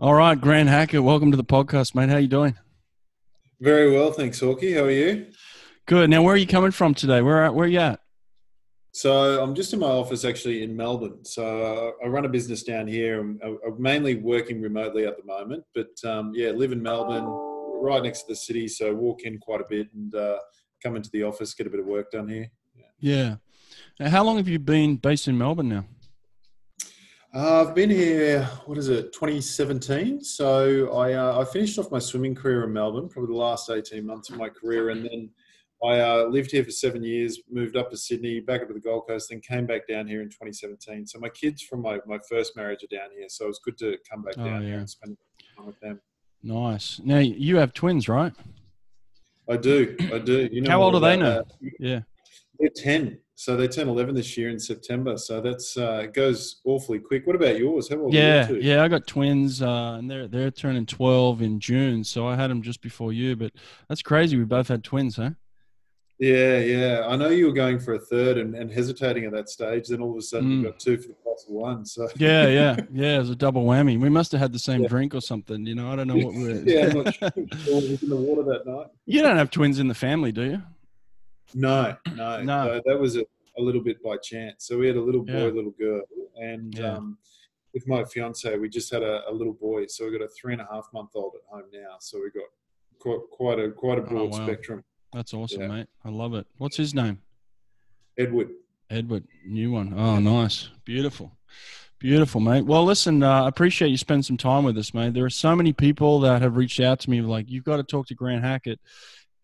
All right, Grant Hackett, welcome to the podcast, mate. How you doing? Very well, thanks, Hawkey. How are you? Good. Now, where are you coming from today? Where where are you at? So I'm just in my office actually in Melbourne. So uh, I run a business down here. I'm, I'm mainly working remotely at the moment, but um, yeah, live in Melbourne, right next to the city. So walk in quite a bit and uh, come into the office, get a bit of work done here. Yeah. yeah. Now, how long have you been based in Melbourne now? Uh, I've been here. What is it? 2017. So I uh, I finished off my swimming career in Melbourne, probably the last 18 months of my career, and then I uh, lived here for seven years, moved up to Sydney, back up to the Gold Coast, then came back down here in 2017. So my kids from my, my first marriage are down here. So it was good to come back oh, down yeah. here and spend time with them. Nice. Now you have twins, right? I do. I do. You know How old are they now? Yeah. They're 10. So they turn 11 this year in September. So that's uh, it goes awfully quick. What about yours? How old yeah, Yeah, I got twins, uh, and they're they're turning 12 in June. So I had them just before you, but that's crazy. We both had twins, huh? Yeah, yeah. I know you were going for a third and, and hesitating at that stage. Then all of a sudden mm. you got two for the price of one. So yeah, yeah, yeah. It was a double whammy. We must have had the same yeah. drink or something. You know, I don't know what we're. yeah, I'm not sure. in the water that night. You don't have twins in the family, do you? No, no, no. So that was a, a, little bit by chance. So we had a little boy, yeah. little girl, and yeah. um, with my fiance, we just had a, a, little boy. So we got a three and a half month old at home now. So we got quite, quite a quite a oh, broad oh, wow. spectrum. That's awesome, yeah. mate. I love it. What's his name? Edward. Edward, new one. Oh, nice, beautiful, beautiful, mate. Well, listen, uh, I appreciate you spending some time with us, mate. There are so many people that have reached out to me, like you've got to talk to Grant Hackett,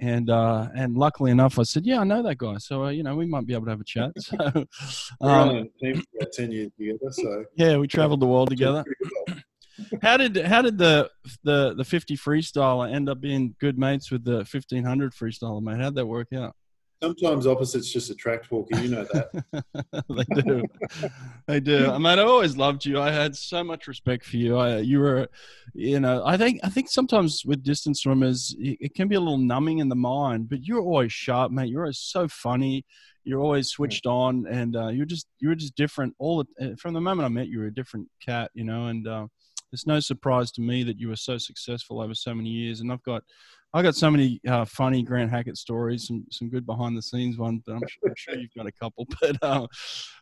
and uh, and luckily enough, I said, yeah, I know that guy, so uh, you know we might be able to have a chat. So, um, ten years together, so yeah, we traveled the world together how did how did the the the 50 freestyler end up being good mates with the 1500 freestyler, mate? How'd that work out? Sometimes opposites just attract, Walker. You know that. they do. they do. I mean, I always loved you. I had so much respect for you. I, you were, you know, I think I think sometimes with distance swimmers, it can be a little numbing in the mind. But you're always sharp, mate. You're always so funny. You're always switched on, and uh, you're just you're just different. All the, from the moment I met you, were a different cat, you know, and. Uh, it's no surprise to me that you were so successful over so many years. And I've got, I got so many uh, funny Grant Hackett stories, some some good behind the scenes ones, but I'm sure, I'm sure you've got a couple. But uh,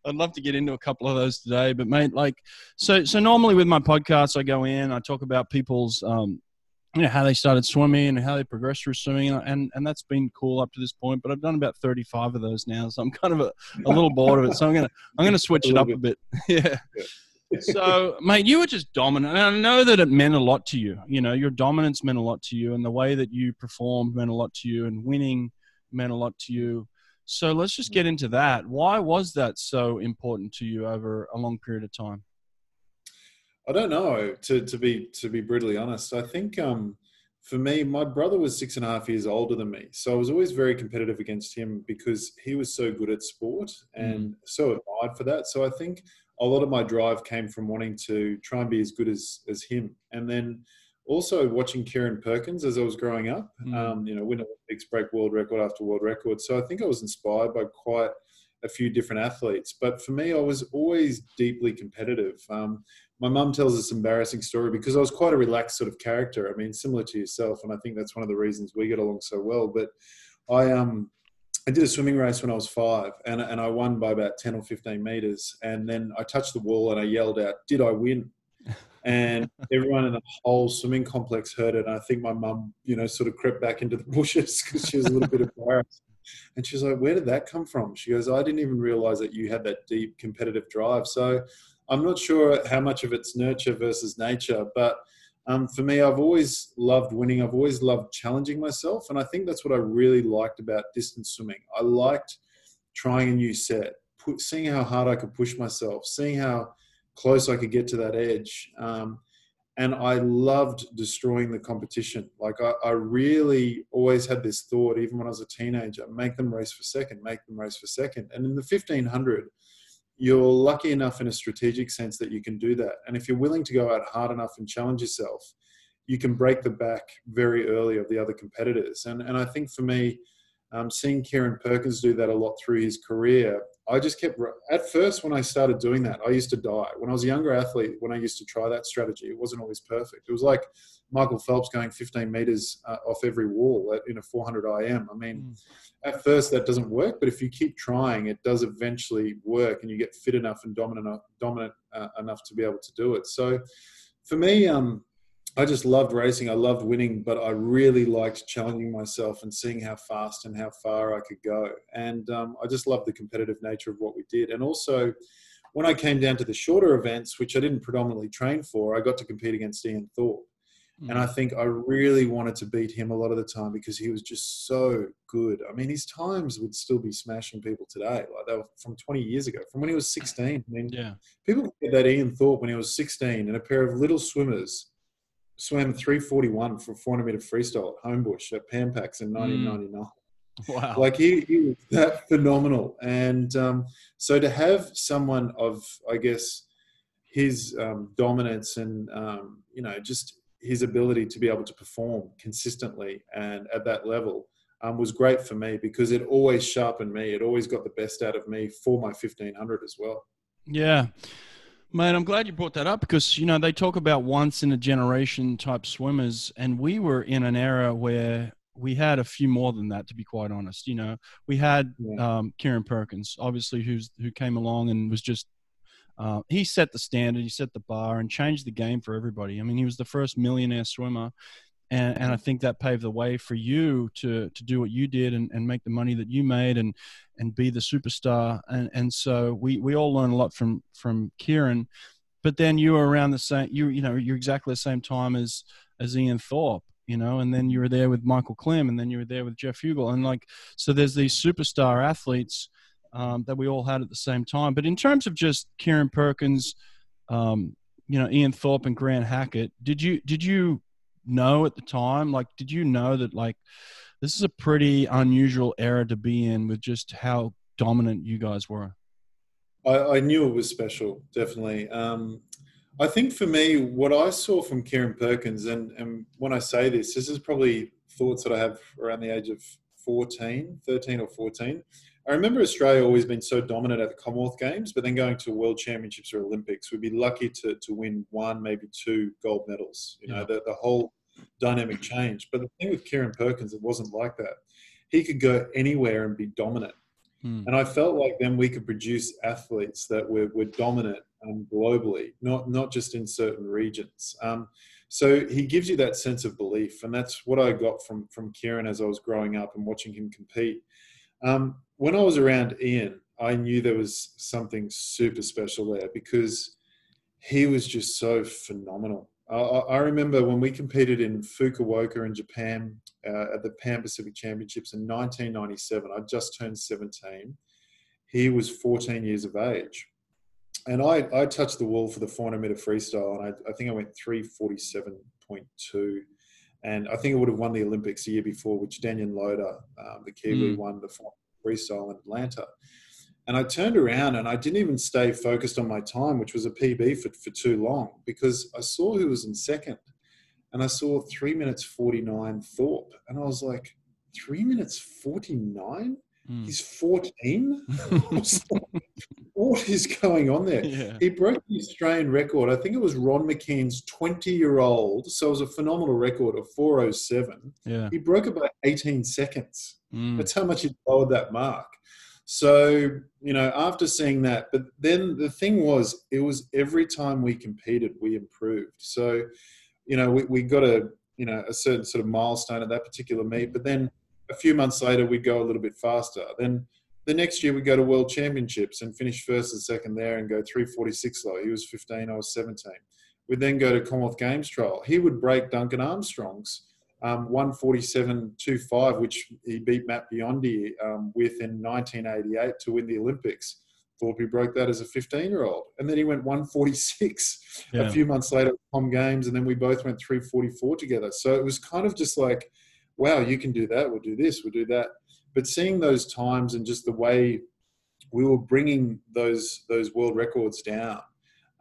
I'd love to get into a couple of those today. But mate, like, so so normally with my podcasts, I go in, I talk about people's. Um, you know how they started swimming and how they progressed through swimming and and that's been cool up to this point but i've done about 35 of those now so i'm kind of a, a little bored of it so i'm gonna i'm gonna switch it up a bit yeah so, mate, you were just dominant. And I know that it meant a lot to you. You know, your dominance meant a lot to you, and the way that you performed meant a lot to you, and winning meant a lot to you. So, let's just get into that. Why was that so important to you over a long period of time? I don't know. To to be to be brutally honest, I think um, for me, my brother was six and a half years older than me, so I was always very competitive against him because he was so good at sport and mm. so admired for that. So I think a lot of my drive came from wanting to try and be as good as as him, and then also watching Kieren Perkins as I was growing up. Mm. Um, you know, win Olympics, break world record after world record. So I think I was inspired by quite a few different athletes. But for me, I was always deeply competitive. Um, my mum tells this embarrassing story because I was quite a relaxed sort of character. I mean, similar to yourself, and I think that's one of the reasons we get along so well. But I um I did a swimming race when I was five, and and I won by about ten or fifteen meters. And then I touched the wall and I yelled out, "Did I win?" And everyone in the whole swimming complex heard it. And I think my mum, you know, sort of crept back into the bushes because she was a little bit embarrassed. And she's like, "Where did that come from?" She goes, "I didn't even realize that you had that deep competitive drive." So I'm not sure how much of it's nurture versus nature, but um, for me, I've always loved winning. I've always loved challenging myself. And I think that's what I really liked about distance swimming. I liked trying a new set, put, seeing how hard I could push myself, seeing how close I could get to that edge. Um, and I loved destroying the competition. Like I, I, really always had this thought, even when I was a teenager, make them race for second, make them race for second. And in the 1500, you're lucky enough in a strategic sense that you can do that. And if you're willing to go out hard enough and challenge yourself, you can break the back very early of the other competitors. And, and I think for me, um, seeing Kieren Perkins do that a lot through his career, I just kept, at first, when I started doing that, I used to die. When I was a younger athlete, when I used to try that strategy, it wasn't always perfect. It was like Michael Phelps going 15 meters uh, off every wall at, in a 400 IM. I mean, mm. at first that doesn't work, but if you keep trying, it does eventually work and you get fit enough and dominant, enough, dominant uh, enough to be able to do it. So for me, um, I just loved racing. I loved winning, but I really liked challenging myself and seeing how fast and how far I could go. And um, I just loved the competitive nature of what we did. And also, when I came down to the shorter events, which I didn't predominantly train for, I got to compete against Ian Thorpe. Mm. And I think I really wanted to beat him a lot of the time because he was just so good. I mean, his times would still be smashing people today. Like they were from 20 years ago, from when he was 16. I mean, yeah. people get that Ian Thorpe when he was 16 and a pair of little swimmers swam 341 for 400 meter freestyle at Homebush at Pan Pacs in 1999. Mm. Wow. Like he, he, was that phenomenal. And um, so to have someone of, I guess, his um, dominance and, um, you know, just his ability to be able to perform consistently and at that level um, was great for me because it always sharpened me. It always got the best out of me for my 1500 as well. Yeah. Mate, I'm glad you brought that up because you know they talk about once in a generation type swimmers, and we were in an era where we had a few more than that. To be quite honest, you know, we had yeah. um, Kieren Perkins, obviously, who's who came along and was just uh, he set the standard, he set the bar, and changed the game for everybody. I mean, he was the first millionaire swimmer, and, and I think that paved the way for you to to do what you did and, and make the money that you made and and be the superstar. And and so we we all learn a lot from from Kieren. But then you were around the same you you know you're exactly the same time as as Ian Thorpe you know and then you were there with Michael Klim and then you were there with Geoff Huegill and like so there's these superstar athletes um, that we all had at the same time. But in terms of just Kieren Perkins um, you know Ian Thorpe and Grant Hackett did you did you know at the time? Like, did you know that like this is a pretty unusual era to be in with just how dominant you guys were? I, I knew it was special, definitely. Um, I think for me, what I saw from Kieren Perkins, and, and when I say this, this is probably thoughts that I have around the age of 14, 13 or 14. I remember Australia always been so dominant at the Commonwealth Games, but then going to World Championships or Olympics, we'd be lucky to, to win one, maybe two gold medals. You know, yeah. the, the whole dynamic change. But the thing with Kieren Perkins, it wasn't like that. He could go anywhere and be dominant. Hmm. And I felt like then we could produce athletes that were, were dominant um, globally, not, not just in certain regions. Um, so he gives you that sense of belief. And that's what I got from, from Kieren as I was growing up and watching him compete. Um, when I was around Ian, I knew there was something super special there because he was just so phenomenal. I, I remember when we competed in Fukuoka in Japan uh, at the Pan Pacific Championships in 1997. I just turned 17. He was 14 years of age. And I, I touched the wall for the 400 meter freestyle, and I, I think I went 347.2 and I think it would have won the Olympics the year before, which Danyon Loader, um, the Kiwi, mm. won the freestyle in Atlanta. And I turned around and I didn't even stay focused on my time, which was a PB for, for too long, because I saw who was in second. And I saw three minutes 49 Thorpe. And I was like, three minutes 49? Mm. He's 14? what is going on there? Yeah. He broke the Australian record. I think it was Ron McKeon's 20 year old. So it was a phenomenal record of 407. Yeah. He broke it by 18 seconds. Mm. That's how much he lowered that mark. So, you know, after seeing that, but then the thing was, it was every time we competed, we improved. So, you know, we, we got a, you know, a certain sort of milestone at that particular meet, but then a few months later, we'd go a little bit faster. Then the next year, we'd go to World Championships and finish first and second there and go 346 low. He was 15, I was 17. We'd then go to Commonwealth Games trial. He would break Duncan Armstrong's um, 147.25, which he beat Matt Biondi um, with in 1988 to win the Olympics. Thorpe he broke that as a 15 year old. And then he went 146 yeah. a few months later at Com Games, and then we both went 344 together. So it was kind of just like, wow, you can do that, we'll do this, we'll do that. But seeing those times and just the way we were bringing those those world records down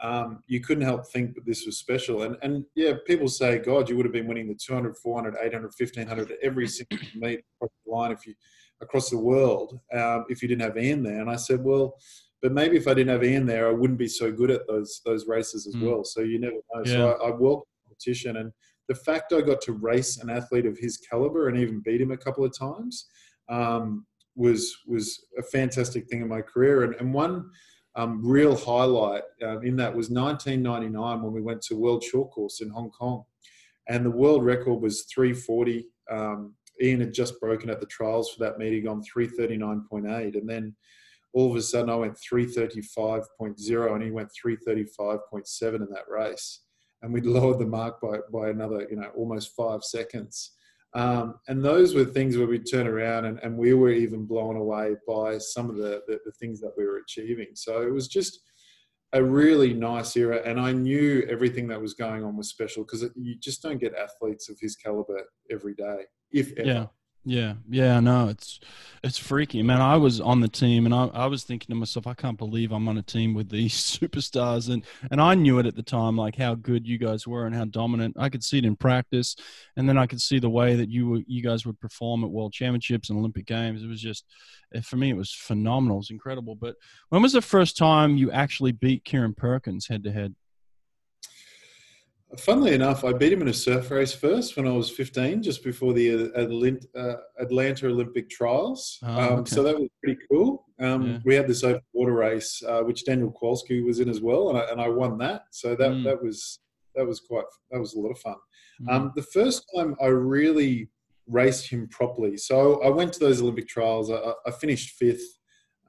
um, you couldn't help think that this was special. And, and yeah, people say, God, you would have been winning the 200, 400, 800, 1500 every single meet across the line if you across the world um, if you didn't have Ian there. And I said, well, but maybe if I didn't have Ian there, I wouldn't be so good at those those races as mm. well. So you never know. Yeah. So I, I welcome competition, and the fact I got to race an athlete of his caliber and even beat him a couple of times um, was was a fantastic thing in my career. And, and one um, real highlight uh, in that was 1999 when we went to World Short Course in Hong Kong, and the world record was 340. Um, Ian had just broken at the trials for that meeting on 339.8, and then all of a sudden I went 335.0 and he went 335.7 in that race. And we'd lowered the mark by, by another, you know, almost five seconds. Um, and those were things where we'd turn around and, and we were even blown away by some of the, the, the things that we were achieving. So it was just a really nice era. And I knew everything that was going on was special because you just don't get athletes of his caliber every day, if ever. Yeah. Yeah, yeah, no, it's it's freaky, man. I was on the team, and I, I was thinking to myself, I can't believe I'm on a team with these superstars, and and I knew it at the time, like how good you guys were and how dominant. I could see it in practice, and then I could see the way that you were, you guys would perform at World Championships and Olympic Games. It was just, for me, it was phenomenal. It was incredible. But when was the first time you actually beat Kieren Perkins head to head? Funnily enough, I beat him in a surf race first when I was 15, just before the uh, Atlanta Olympic trials. Oh, um, okay. So that was pretty cool. Um, yeah. We had this open water race, uh, which Daniel Kowalski was in as well, and I, and I won that. So that mm. that was that was quite that was a lot of fun. Mm. Um, the first time I really raced him properly, so I went to those Olympic trials. I, I finished fifth.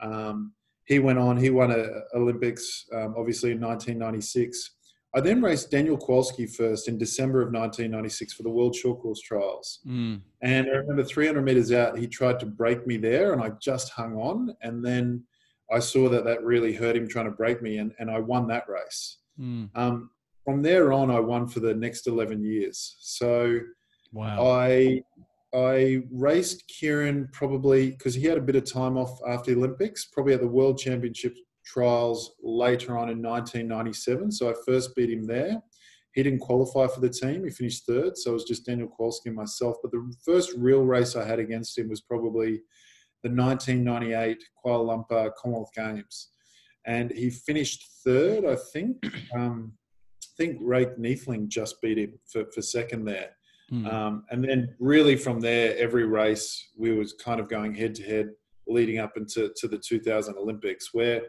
Um, he went on. He won a Olympics, um, obviously in 1996 I then raced Daniel Kowalski first in December of 1996 for the World Short Course Trials. Mm. And I remember 300 meters out, he tried to break me there, and I just hung on. And then I saw that that really hurt him trying to break me, and, and I won that race. Mm. Um, from there on, I won for the next 11 years. So wow. I I raced Kieren probably because he had a bit of time off after the Olympics, probably at the World Championships trials later on in 1997. So I first beat him there. He didn't qualify for the team. He finished third. So it was just Daniel Kowalski and myself. But the first real race I had against him was probably the 1998 Kuala Lumpur Commonwealth Games. And he finished third, I think. Um, I think Ryk Neethling just beat him for, for second there. Mm. Um, and then really from there, every race we was kind of going head to head leading up into to the 2000 Olympics, where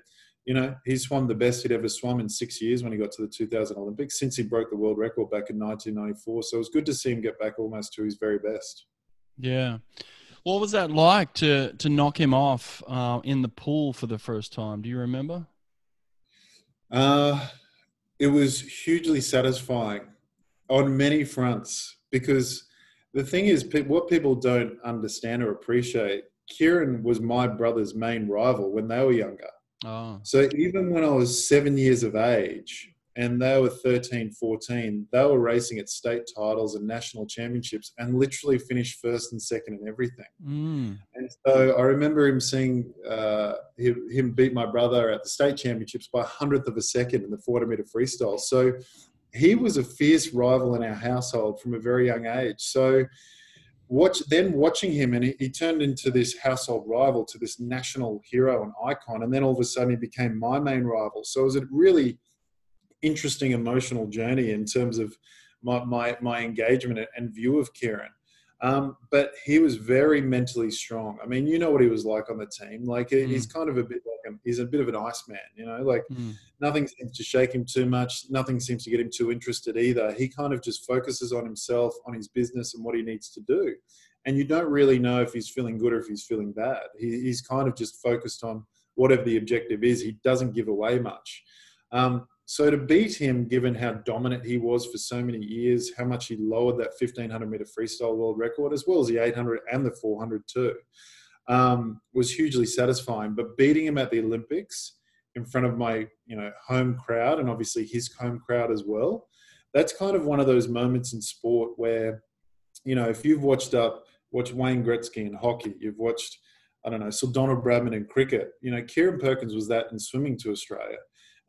you know, he swam the best he'd ever swum in six years when he got to the 2000 Olympics since he broke the world record back in 1994. So it was good to see him get back almost to his very best. Yeah. What was that like to to knock him off uh, in the pool for the first time? Do you remember? Uh, it was hugely satisfying on many fronts because the thing is, what people don't understand or appreciate, Kieren was my brother's main rival when they were younger. Oh. So even when I was seven years of age and they were 13, 14, they were racing at state titles and national championships and literally finished first and second in everything. Mm. And so I remember him seeing uh, him beat my brother at the state championships by a hundredth of a second in the 400 meter freestyle. So he was a fierce rival in our household from a very young age. So watch then watching him and he, he, turned into this household rival to this national hero and icon and then all of a sudden he became my main rival. So it was a really interesting emotional journey in terms of my, my, my engagement and view of Kieren um, but he was very mentally strong. I mean, you know what he was like on the team. Like mm. he's kind of a bit like a, he's a bit of an ice man. You know, like mm. nothing seems to shake him too much. Nothing seems to get him too interested either. He kind of just focuses on himself, on his business, and what he needs to do. And you don't really know if he's feeling good or if he's feeling bad. He, he's kind of just focused on whatever the objective is. He doesn't give away much. Um, so to beat him, given how dominant he was for so many years, how much he lowered that 1500 meter freestyle world record, as well as the 800 and the 400 too, um, was hugely satisfying. But beating him at the Olympics in front of my you know home crowd and obviously his home crowd as well, that's kind of one of those moments in sport where, you know, if you've watched up, watched Wayne Gretzky in hockey, you've watched I don't know, Sir Donald Bradman in cricket. You know, Kieren Perkins was that in swimming to Australia.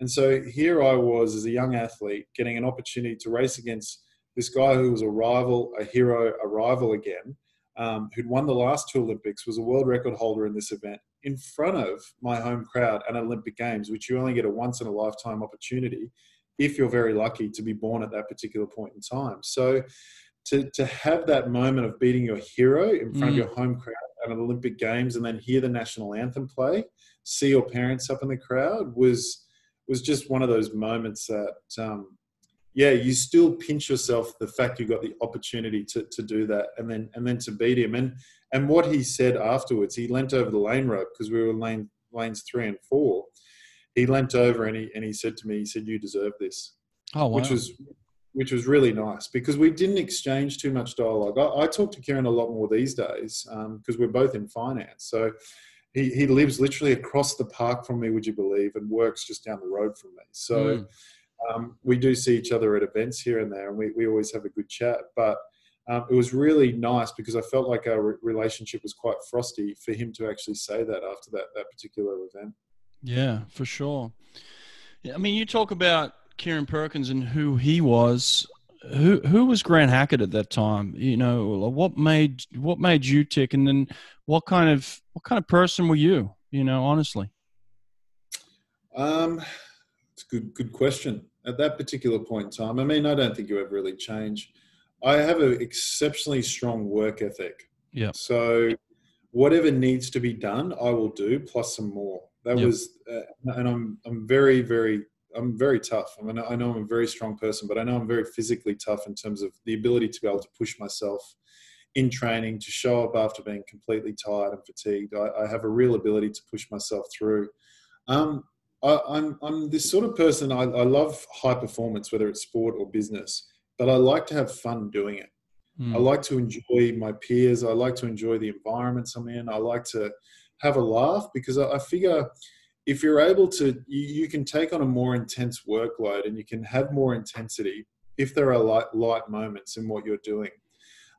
And so here I was as a young athlete getting an opportunity to race against this guy who was a rival, a hero, a rival again um, who'd won the last two Olympics, was a world record holder in this event in front of my home crowd at Olympic Games, which you only get a once in a lifetime opportunity if you're very lucky to be born at that particular point in time. So to, to have that moment of beating your hero in front mm. of your home crowd at an Olympic Games and then hear the national anthem play, see your parents up in the crowd was was just one of those moments that um, yeah, you still pinch yourself the fact you got the opportunity to, to do that and then and then to beat him. And and what he said afterwards, he leant over the lane rope because we were lane lanes three and four. He leant over and he and he said to me, he said, "You deserve this." Oh, wow. Which was which was really nice because we didn't exchange too much dialogue. I, I talk to Kieren a lot more these days because um, we're both in finance. So he, he lives literally across the park from me, would you believe, and works just down the road from me. So mm. um, we do see each other at events here and there, and we, we always have a good chat. But um, it was really nice because I felt like our re- relationship was quite frosty for him to actually say that after that, that particular event. Yeah, for sure. Yeah, I mean, you talk about Kieren Perkins and who he was. Who who was Grant Hackett at that time? You know, what made what made you tick, and then what kind of what kind of person were you? You know, honestly. Um, it's a good good question. At that particular point in time, I mean, I don't think you ever really change. I have an exceptionally strong work ethic. Yeah. So whatever needs to be done, I will do plus some more. That yep. was, uh, and I'm I'm very very I'm very tough. I mean, I know I'm a very strong person, but I know I'm very physically tough in terms of the ability to be able to push myself in training, to show up after being completely tired and fatigued. I, I have a real ability to push myself through. Um, I, am I'm, I'm this sort of person. I, I love high performance, whether it's sport or business, but I like to have fun doing it. Mm. I like to enjoy my peers. I like to enjoy the environments I'm in. I like to have a laugh because I, I figure if you're able to, you, you, can take on a more intense workload and you can have more intensity if there are light, light moments in what you're doing.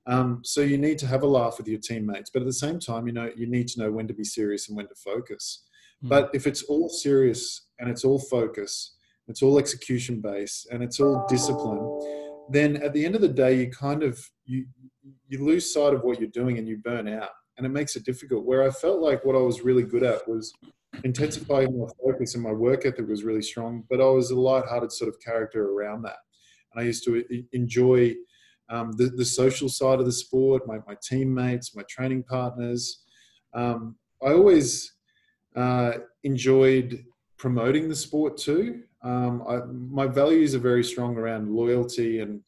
Um, so you need to have a laugh with your teammates, but at the same time, you know you need to know when to be serious and when to focus. Mm. But if it's all serious and it's all focus, it's all execution based, and it's all discipline, then at the end of the day, you kind of you you lose sight of what you're doing and you burn out, and it makes it difficult. Where I felt like what I was really good at was intensifying my focus and my work ethic was really strong, but I was a light-hearted sort of character around that. And I used to enjoy um, the, the social side of the sport, my, my teammates, my training partners. Um, I always uh, enjoyed promoting the sport too. Um, I, my values are very strong around loyalty and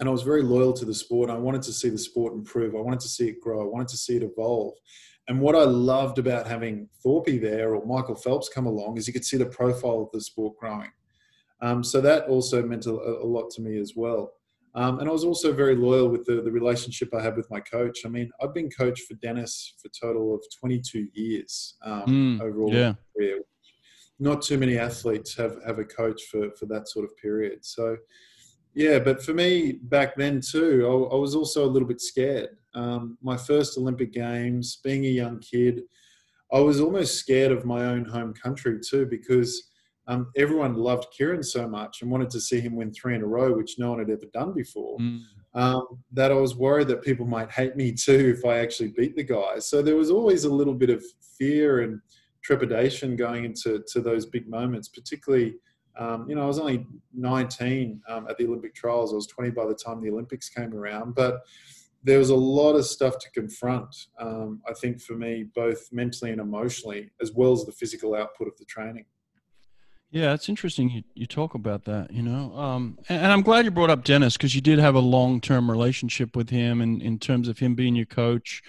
and I was very loyal to the sport. I wanted to see the sport improve. I wanted to see it grow. I wanted to see it evolve. And what I loved about having Thorpe there or Michael Phelps come along is you could see the profile of the sport growing. Um, so that also meant a, a, lot to me as well. Um, and I was also very loyal with the, the relationship I had with my coach. I mean, I've been coach for Dennis for a total of 22 years um, mm, overall yeah. career. Not too many athletes have, have a coach for, for that sort of period. So, yeah, but for me back then too, I, I was also a little bit scared. Um, my first Olympic Games, being a young kid, I was almost scared of my own home country too because um, everyone loved Kieren so much and wanted to see him win three in a row, which no one had ever done before. Mm. Um, that I was worried that people might hate me too if I actually beat the guy. So there was always a little bit of fear and trepidation going into to those big moments, particularly um, you know, I was only 19 um, at the Olympic trials. I was 20 by the time the Olympics came around, but there was a lot of stuff to confront. Um, I think for me, both mentally and emotionally, as well as the physical output of the training. Yeah, it's interesting you, you talk about that, you know. Um, and, and, I'm glad you brought up Dennis because you did have a long term relationship with him and in terms of him being your coach.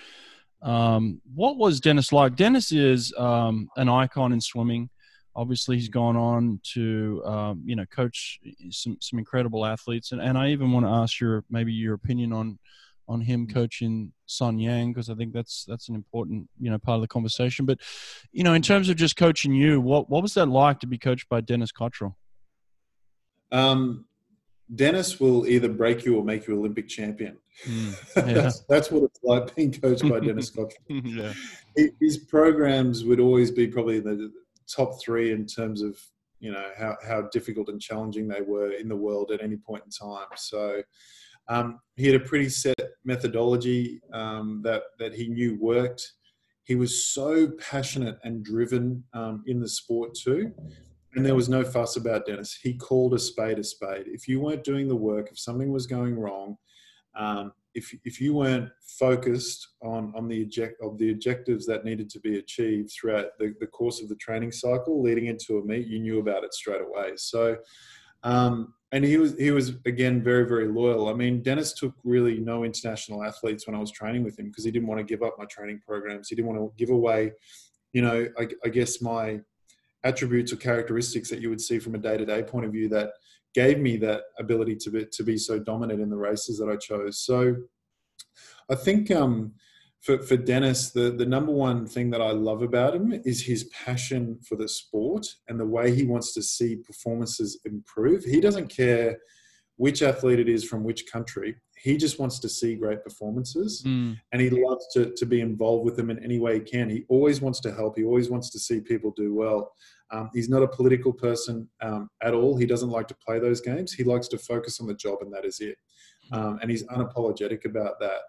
Um, what was Dennis like? Dennis is um, an icon in swimming obviously he's gone on to um, you know coach some some incredible athletes and, and I even want to ask your maybe your opinion on on him coaching Sun Yang because I think that's that's an important you know part of the conversation but you know in terms of just coaching you what what was that like to be coached by Dennis Cotterell um, Dennis will either break you or make you Olympic champion. Mm, yeah. that's, that's, what it's like being coached by Dennis Cotterell. yeah. His programs would always be probably the, top three in terms of you know how, how difficult and challenging they were in the world at any point in time. So Um, he had a pretty set methodology um, that that he knew worked. He was so passionate and driven um, in the sport too, and there was no fuss about Dennis. He called a spade a spade. If you weren't doing the work, if something was going wrong, um, if if you weren't focused on on the object of the objectives that needed to be achieved throughout the, the course of the training cycle leading into a meet, you knew about it straight away. So, um, and he was he was again very very loyal. I mean, Dennis took really no international athletes when I was training with him because he didn't want to give up my training programs. He didn't want to give away, you know, I, I guess my attributes or characteristics that you would see from a day to day point of view that gave me that ability to be, to be so dominant in the races that I chose. So I think um, for, for Dennis, the, the number one thing that I love about him is his passion for the sport and the way he wants to see performances improve. He doesn't care which athlete it is from which country. He just wants to see great performances mm. and he loves to, to be involved with them in any way he can. He always wants to help, he always wants to see people do well. Um, he's not a political person um, at all. He doesn't like to play those games. He likes to focus on the job, and that is it. Um, and he's unapologetic about that.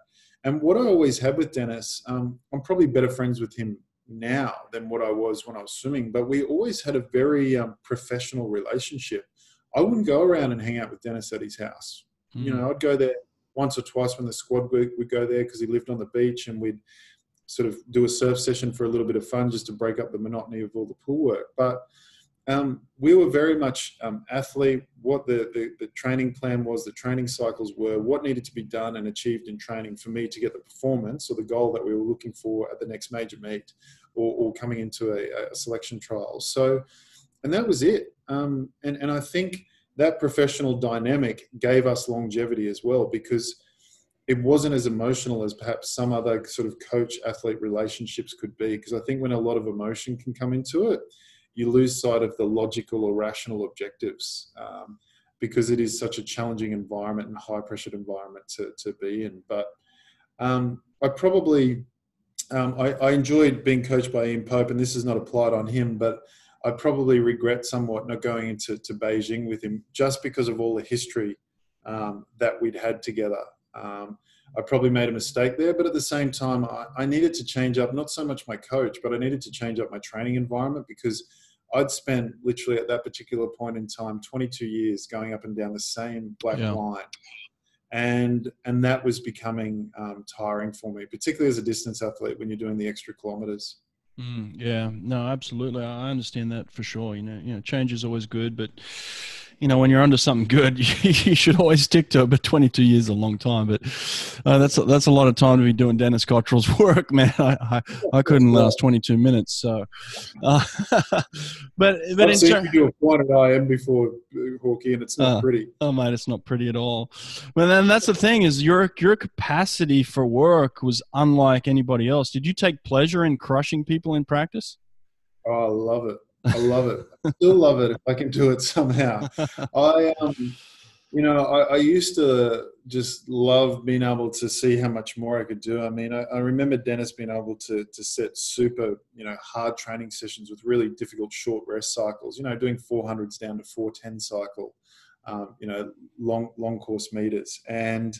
And what I always had with Dennis, um, I'm probably better friends with him now than what I was when I was swimming, but we always had a very um, professional relationship. I wouldn't go around and hang out with Dennis at his house. Mm. You know, hmm. I'd go there once or twice when the squad would, would go there because he lived on the beach and we'd sort of do a surf session for a little bit of fun just to break up the monotony of all the pool work. But um, we were very much um, athlete, what the, the, the, training plan was, the training cycles were, what needed to be done and achieved in training for me to get the performance or the goal that we were looking for at the next major meet or, or coming into a, a, selection trial. So, and that was it. Um, and, and I think that professional dynamic gave us longevity as well because it wasn't as emotional as perhaps some other sort of coach athlete relationships could be. Because I think when a lot of emotion can come into it, you lose sight of the logical or rational objectives um, because it is such a challenging environment and high pressured environment to, to be in. But um, I probably um, I, I, enjoyed being coached by Ian Pope, and this is not applied on him, but I probably regret somewhat not going into to Beijing with him just because of all the history um, that we'd had together. Um, I probably made a mistake there, but at the same time, I, I, needed to change up not so much my coach, but I needed to change up my training environment because I'd spent literally at that particular point in time 22 years going up and down the same black yeah. line. And, and that was becoming um, tiring for me, particularly as a distance athlete when you're doing the extra kilometers. Mm, yeah, no, absolutely. I understand that for sure. You know, you know, change is always good, but you know, when you're under something good, you should always stick to it. But 22 years is a long time. But uh, that's that's a lot of time to be doing Dennis Cotterell's work, man. I I, I couldn't last 22 minutes. So, uh, but but I've seen you do a at IM before Hawkey, and it's not uh, pretty. Oh man, it's not pretty at all. But then that's the thing is your your capacity for work was unlike anybody else. Did you take pleasure in crushing people in practice? Oh, I love it. I love it. I still love it if I can do it somehow. I um, you know, I, I, used to just love being able to see how much more I could do. I mean, I, I, remember Dennis being able to to set super, you know, hard training sessions with really difficult short rest cycles. You know, doing 400s down to 410 cycle. Um, you know, long long course meters and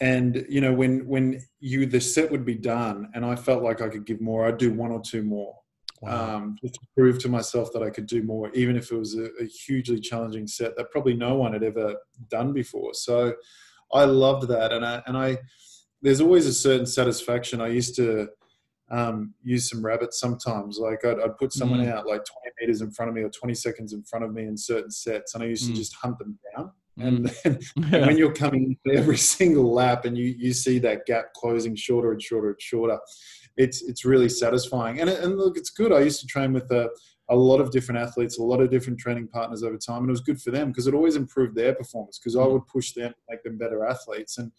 and you know when when you the set would be done and i felt like i could give more i'd do one or two more wow. um, just to prove to myself that I could do more, even if it was a, a, hugely challenging set that probably no one had ever done before. So I loved that, and I and I there's always a certain satisfaction. I used to um, use some rabbits sometimes. Like I'd, I'd put someone mm. out like 20 meters in front of me or 20 seconds in front of me in certain sets, and I used mm. to just hunt them down. Mm. And then yeah. when you're coming every single lap and you, you see that gap closing shorter and shorter and shorter, it's it's really satisfying. And and look, it's good. I used to train with a, a lot of different athletes, a lot of different training partners over time, and it was good for them because it always improved their performance because I mm. would push them, make them better athletes, and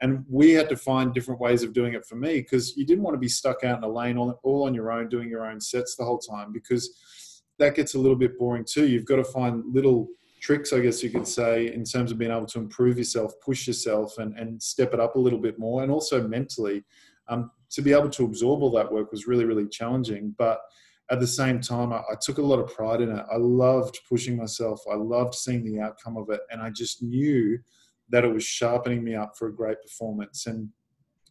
and we had to find different ways of doing it for me because you didn't want to be stuck out in a lane all, all on your own doing your own sets the whole time because that gets a little bit boring too. You've got to find little tricks, I guess you could say, in terms of being able to improve yourself, push yourself, and, and step it up a little bit more, and also mentally um, to be able to absorb all that work was really, really challenging. But at the same time, I, I, took a lot of pride in it. I loved pushing myself. I loved seeing the outcome of it. And I just knew that it was sharpening me up for a great performance. And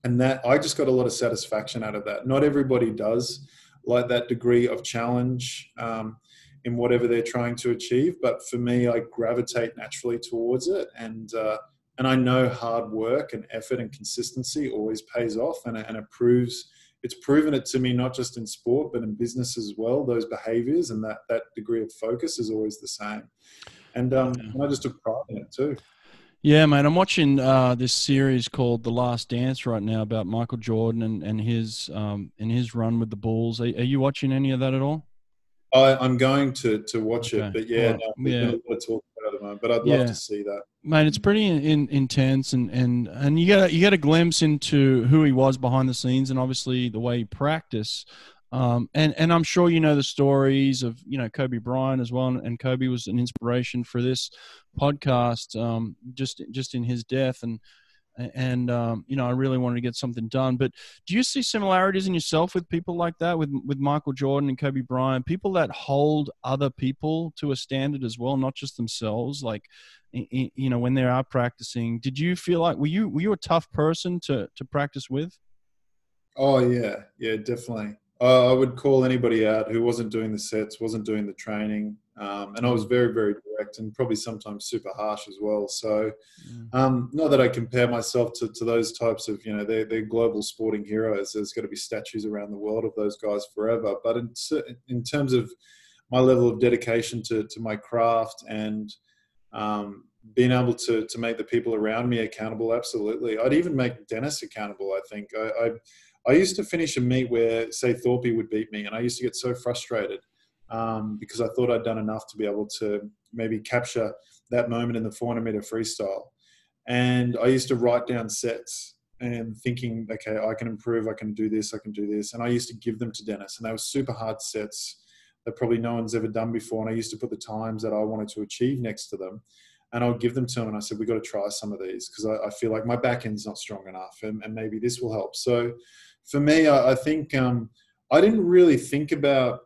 and that I just got a lot of satisfaction out of that. Not everybody does like that degree of challenge um, in whatever they're trying to achieve, but for me, I gravitate naturally towards it, and uh, and I know hard work and effort and consistency always pays off, and, and it proves it's proven it to me not just in sport but in business as well. Those behaviors and that that degree of focus is always the same, and um, and I just took pride in it too. Yeah, mate. I'm watching uh, this series called The Last Dance right now about Michael Jordan and, and his um, and his run with the Bulls. Are, are you watching any of that at all? I, am going to to watch okay. it, but yeah, well, no, yeah. a lot talk about at the moment. But I'd love to see that. Mate, it's pretty in, in, intense, and, and and you get you get a glimpse into who he was behind the scenes, and obviously the way he practiced. Um, and and I'm sure you know the stories of you know Kobe Bryant as well, and Kobe was an inspiration for this podcast. Um, just just in his death, and and um, you know I really wanted to get something done. But do you see similarities in yourself with people like that, with with Michael Jordan and Kobe Bryant, people that hold other people to a standard as well, not just themselves? Like you know when they are practicing, did you feel like were you were you a tough person to to practice with? Oh yeah, yeah, definitely. Uh, I would call anybody out who wasn't doing the sets, wasn't doing the training, um, and I was very, very direct and probably sometimes super harsh as well. So, um, not that I compare myself to, to those types of, you know, they're, they're global sporting heroes. There's going to be statues around the world of those guys forever. But in, in terms of my level of dedication to, to my craft and um, being able to, to make the people around me accountable, absolutely. I'd even make Dennis accountable, I think. I, I I used to finish a meet where, say, Thorpe would beat me, and I used to get so frustrated um, because I thought I'd done enough to be able to maybe capture that moment in the 400 meter freestyle. And I used to write down sets and thinking, okay, I can improve, I can do this, I can do this. And I used to give them to Dennis, and they were super hard sets that probably no one's ever done before. And I used to put the times that I wanted to achieve next to them. And I would give them to him, and I said, "We've got to try some of these because I, I, feel like my back end's not strong enough, and, and maybe this will help." So, for me, I, I think um, I didn't really think about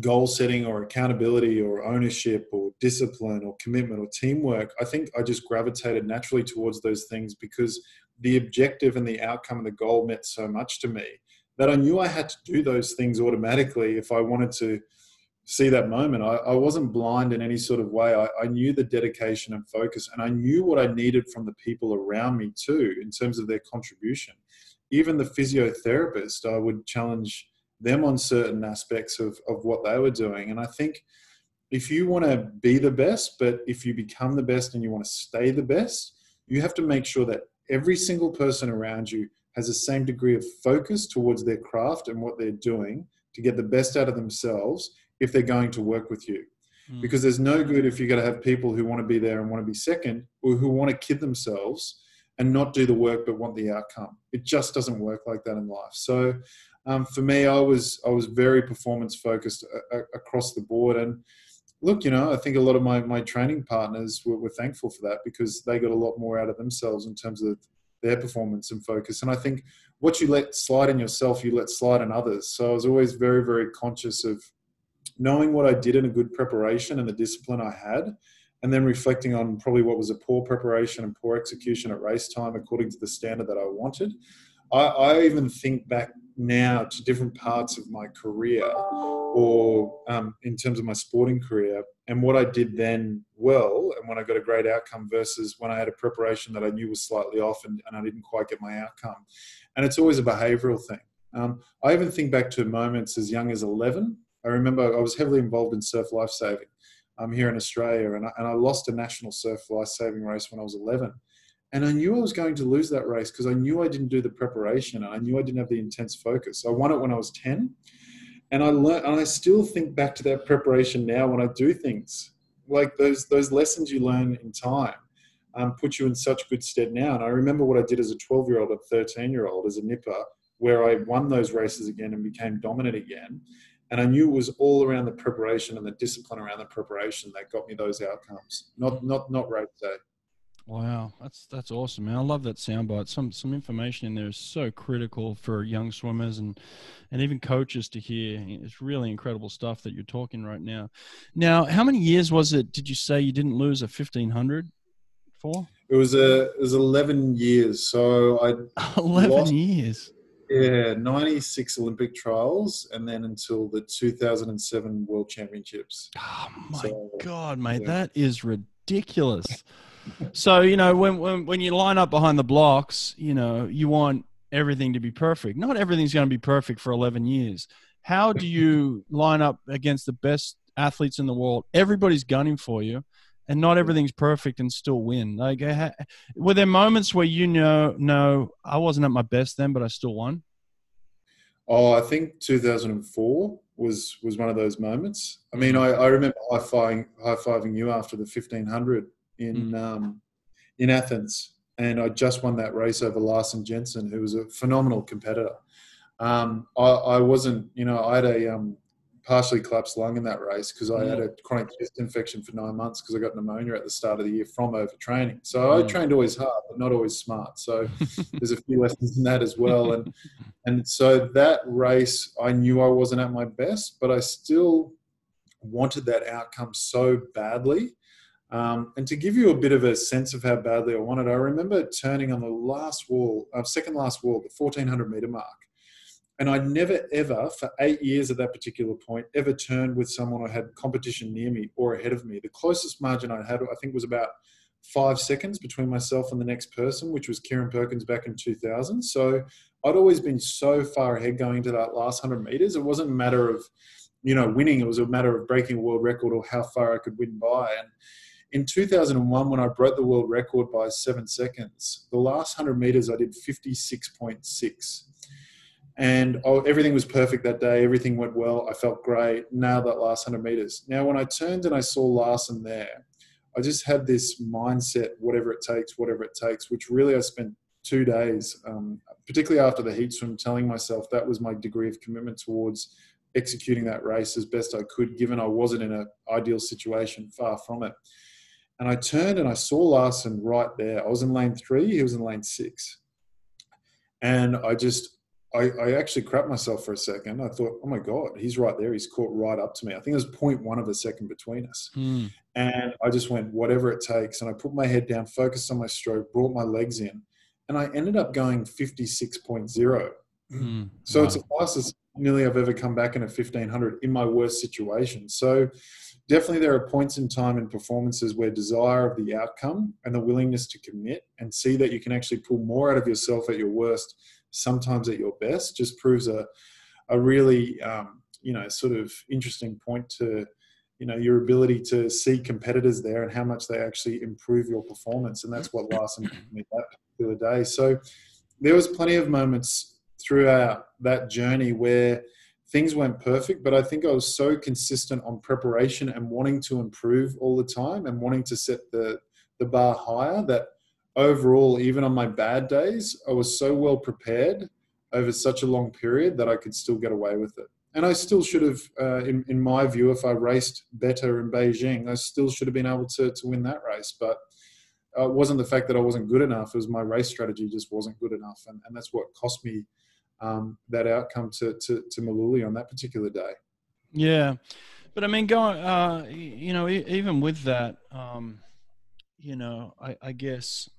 goal setting or accountability or ownership or discipline or commitment or teamwork. I think I just gravitated naturally towards those things because the objective and the outcome and the goal meant so much to me that I knew I had to do those things automatically if I wanted to see that moment. I, I wasn't blind in any sort of way. I, I knew the dedication and focus, and I knew what I needed from the people around me too in terms of their contribution even the physiotherapist, I would challenge them on certain aspects of, of what they were doing. And I think if you want to be the best, but if you become the best and you want to stay the best, you have to make sure that every single person around you has the same degree of focus towards their craft and what they're doing to get the best out of themselves if they're going to work with you. Mm. Because there's no good if you're going to have people who want to be there and want to be second or who want to kid themselves and not do the work but want the outcome. It just doesn't work like that in life. So um, for me, I was I was very performance focused a- a- across the board. And look, you know, I think a lot of my my training partners were, were thankful for that because they got a lot more out of themselves in terms of their performance and focus. And I think what you let slide in yourself, you let slide in others. So I was always very very conscious of knowing what I did in a good preparation and the discipline I had and then reflecting on probably what was a poor preparation and poor execution at race time according to the standard that I wanted. I, I even think back now to different parts of my career or um, in terms of my sporting career and what I did then well and when I got a great outcome versus when I had a preparation that I knew was slightly off and, and I didn't quite get my outcome. And it's always a behavioral thing. Um, I even think back to moments as young as 11. I remember I was heavily involved in surf lifesaving um, here in Australia, and I, and I lost a national surf life saving race when I was 11. And I knew I was going to lose that race because I knew I didn't do the preparation and I knew I didn't have the intense focus. I won it when I was 10. And I learned, and I still think back to that preparation now when I do things like those, those lessons you learn in time um, put you in such good stead now. And I remember what I did as a 12 year old and 13 year old as a nipper, where I won those races again and became dominant again. And I knew it was all around the preparation and the discipline around the preparation that got me those outcomes, not not not race day. Wow, that's that's awesome, man! I love that soundbite. Some some information in there is so critical for young swimmers and and even coaches to hear. It's really incredible stuff that you're talking right now. Now, how many years was it? Did you say you didn't lose a fifteen hundred for? It was a it was eleven years. So I Eleven Lost- years. Yeah ninety six Olympic trials, and then until the two thousand and seven World Championships. Oh my So, god, mate, yeah. that is ridiculous. so you know when, when when you line up behind the blocks, you know you want everything to be perfect. Not everything's going to be perfect for eleven years. How do you line up against the best athletes in the world? Everybody's gunning for you, and not everything's perfect and still win. Like, were there moments where you know, no, I wasn't at my best then, but I still won? Oh, I think 2004 was was one of those moments. I mean, I, I remember high fiving high fiving you after the 1500 in um, in Athens, and I just won that race over Larsen Jensen, who was a phenomenal competitor. Um, I, I wasn't, you know, I had a um, partially collapsed lung in that race because I had a chronic chest infection for nine months because I got pneumonia at the start of the year from overtraining. So I Mm. trained always hard, but not always smart. So there's a few lessons in that as well. And and so that race, I knew I wasn't at my best, but I still wanted that outcome so badly. Um, and to give you a bit of a sense of how badly I wanted, I remember turning on the last wall, uh, second last wall, the 1400 meter mark. And I never, ever, for eight years at that particular point, ever turned with someone or had competition near me or ahead of me. The closest margin I had, I think, was about five seconds between myself and the next person, which was Kieren Perkins back in 2000. So I'd always been so far ahead going into that last 100 meters. It wasn't a matter of, you know, winning. It was a matter of breaking a world record or how far I could win by. And in 2001, when I broke the world record by seven seconds, the last 100 meters I did 56.6. And oh, everything was perfect that day. Everything went well. I felt great. Now that last 100 meters. Now, when I turned and I saw Larsen there, I just had this mindset, whatever it takes, whatever it takes, which really I spent two days, um, particularly after the heat swim, telling myself that was my degree of commitment towards executing that race as best I could, given I wasn't in an ideal situation, far from it. And I turned and I saw Larsen right there. I was in lane three, he was in lane six. And I just, I, I actually crapped myself for a second. I thought, oh my God, he's right there. He's caught right up to me. I think it was 0.1 of a second between us. Mm. And I just went, whatever it takes. And I put my head down, focused on my stroke, brought my legs in, and I ended up going 56.0. Mm. So Wow. it's the fastest nearly I've ever come back in a 1500 in my worst situation. So definitely there are points in time and performances where desire of the outcome and the willingness to commit and see that you can actually pull more out of yourself at your worst, sometimes at your best, just proves a, a really, um, you know, sort of interesting point to, you know, your ability to see competitors there and how much they actually improve your performance. And that's what Larsen did that particular day. So there was plenty of moments throughout that journey where things weren't perfect, but I think I was so consistent on preparation and wanting to improve all the time and wanting to set the, the bar higher that overall, even on my bad days, I was so well prepared over such a long period that I could still get away with it. And I still should have, uh, in, in my view, if I raced better in Beijing, I still should have been able to, to win that race. But uh, it wasn't the fact that I wasn't good enough, it was my race strategy just wasn't good enough. And, and that's what cost me um, that outcome to, to, to Mellouli on that particular day. Yeah, but I mean, going, uh, you know, even with that, um, you know, I, I guess,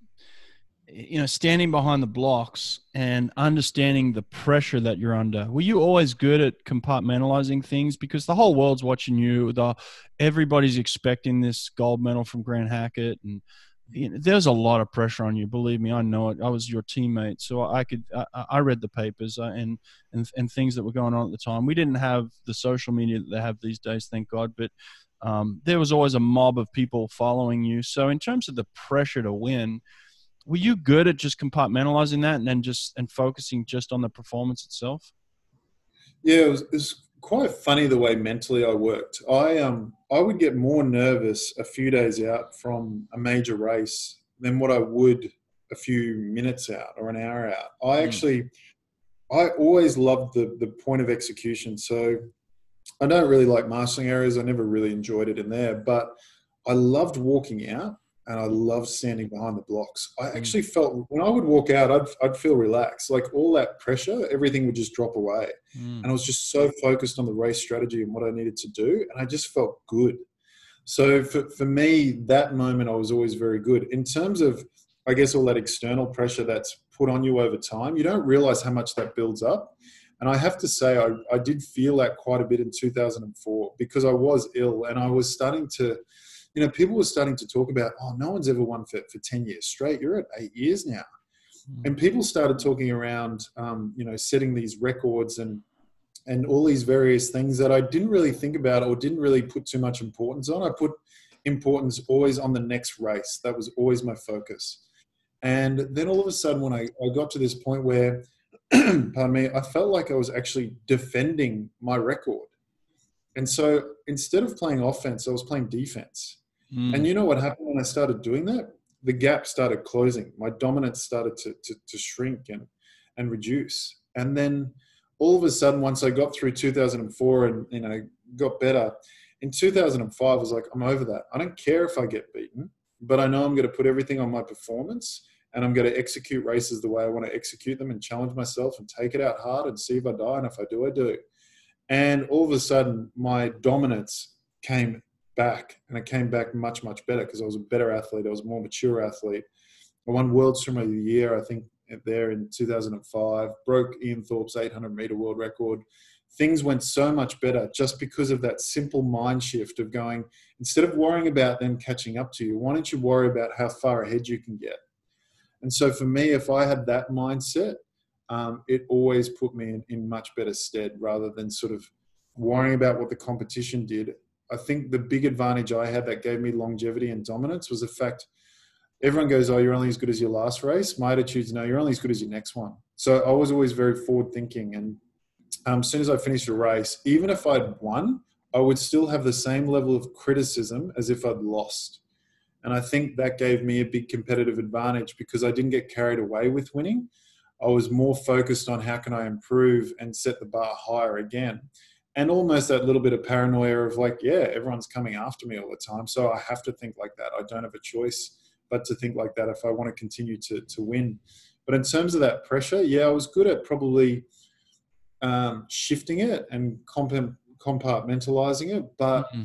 you know, standing behind the blocks and understanding the pressure that you're under. Were you always good at compartmentalizing things because the whole world's watching you? The everybody's expecting this gold medal from Grant Hackett, and you know, there's a lot of pressure on you. Believe me, I know it. I was your teammate, so I could. I, I read the papers uh, and and and things that were going on at the time. We didn't have the social media that they have these days, thank God. But um, there was always a mob of people following you. So in terms of the pressure to win, were you good at just compartmentalizing that and then just and focusing just on the performance itself? Yeah, it was, it was quite funny the way mentally I worked. I um I would get more nervous a few days out from a major race than what I would a few minutes out or an hour out. I Mm. actually I always loved the the point of execution. So I don't really like marshalling areas. I never really enjoyed it in there, but I loved walking out and I loved standing behind the blocks. I actually felt when I would walk out, I'd, I'd feel relaxed. Like all that pressure, everything would just drop away Mm. and I was just so focused on the race strategy and what I needed to do, and I just felt good. So for, for me, that moment I was always very good. In terms of, I guess, all that external pressure that's put on you over time, you don't realize how much that builds up. And I have to say, I, I did feel that quite a bit in 2004 because I was ill and I was starting to, you know, people were starting to talk about, oh, no one's ever won for, for 10 years straight. You're at eight years now. Hmm. And people started talking around, um, you know, setting these records and and all these various things that I didn't really think about or didn't really put too much importance on. I put importance always on the next race. That was always my focus. And then all of a sudden, when I, I got to this point where, pardon me, I felt like I was actually defending my record. And so instead of playing offense, I was playing defense. Mm. And you know what happened when I started doing that? The gap started closing. My dominance started to, to, to shrink and, and reduce. And then all of a sudden, once I got through 2004 and you know got better, in 2005 I was like, I'm over that. I don't care if I get beaten, but I know I'm going to put everything on my performance and I'm going to execute races the way I want to execute them and challenge myself and take it out hard and see if I die. And if I do, I do. And all of a sudden, my dominance came back and it came back much, much better because I was a better athlete. I was a more mature athlete. I won World Swimmer of the Year, I think, there in 2005, broke Ian Thorpe's 800 meter world record. Things went so much better just because of that simple mind shift of going, instead of worrying about them catching up to you, why don't you worry about how far ahead you can get? And so for me, if I had that mindset, um, it always put me in, in much better stead rather than sort of worrying about what the competition did. I think the big advantage I had that gave me longevity and dominance was the fact everyone goes, "Oh, you're only as good as your last race." My attitude is, "No, you're only as good as your next one." So I was always very forward thinking, and um, as soon as I finished a race, even if I'd won, I would still have the same level of criticism as if I'd lost. And I think that gave me a big competitive advantage because I didn't get carried away with winning. I was more focused on how can I improve and set the bar higher again. And almost that little bit of paranoia of like, yeah, everyone's coming after me all the time. So I have to think like that. I don't have a choice but to think like that if I want to continue to, to win. But in terms of that pressure, yeah, I was good at probably um, shifting it and comp- compartmentalizing it, but mm-hmm.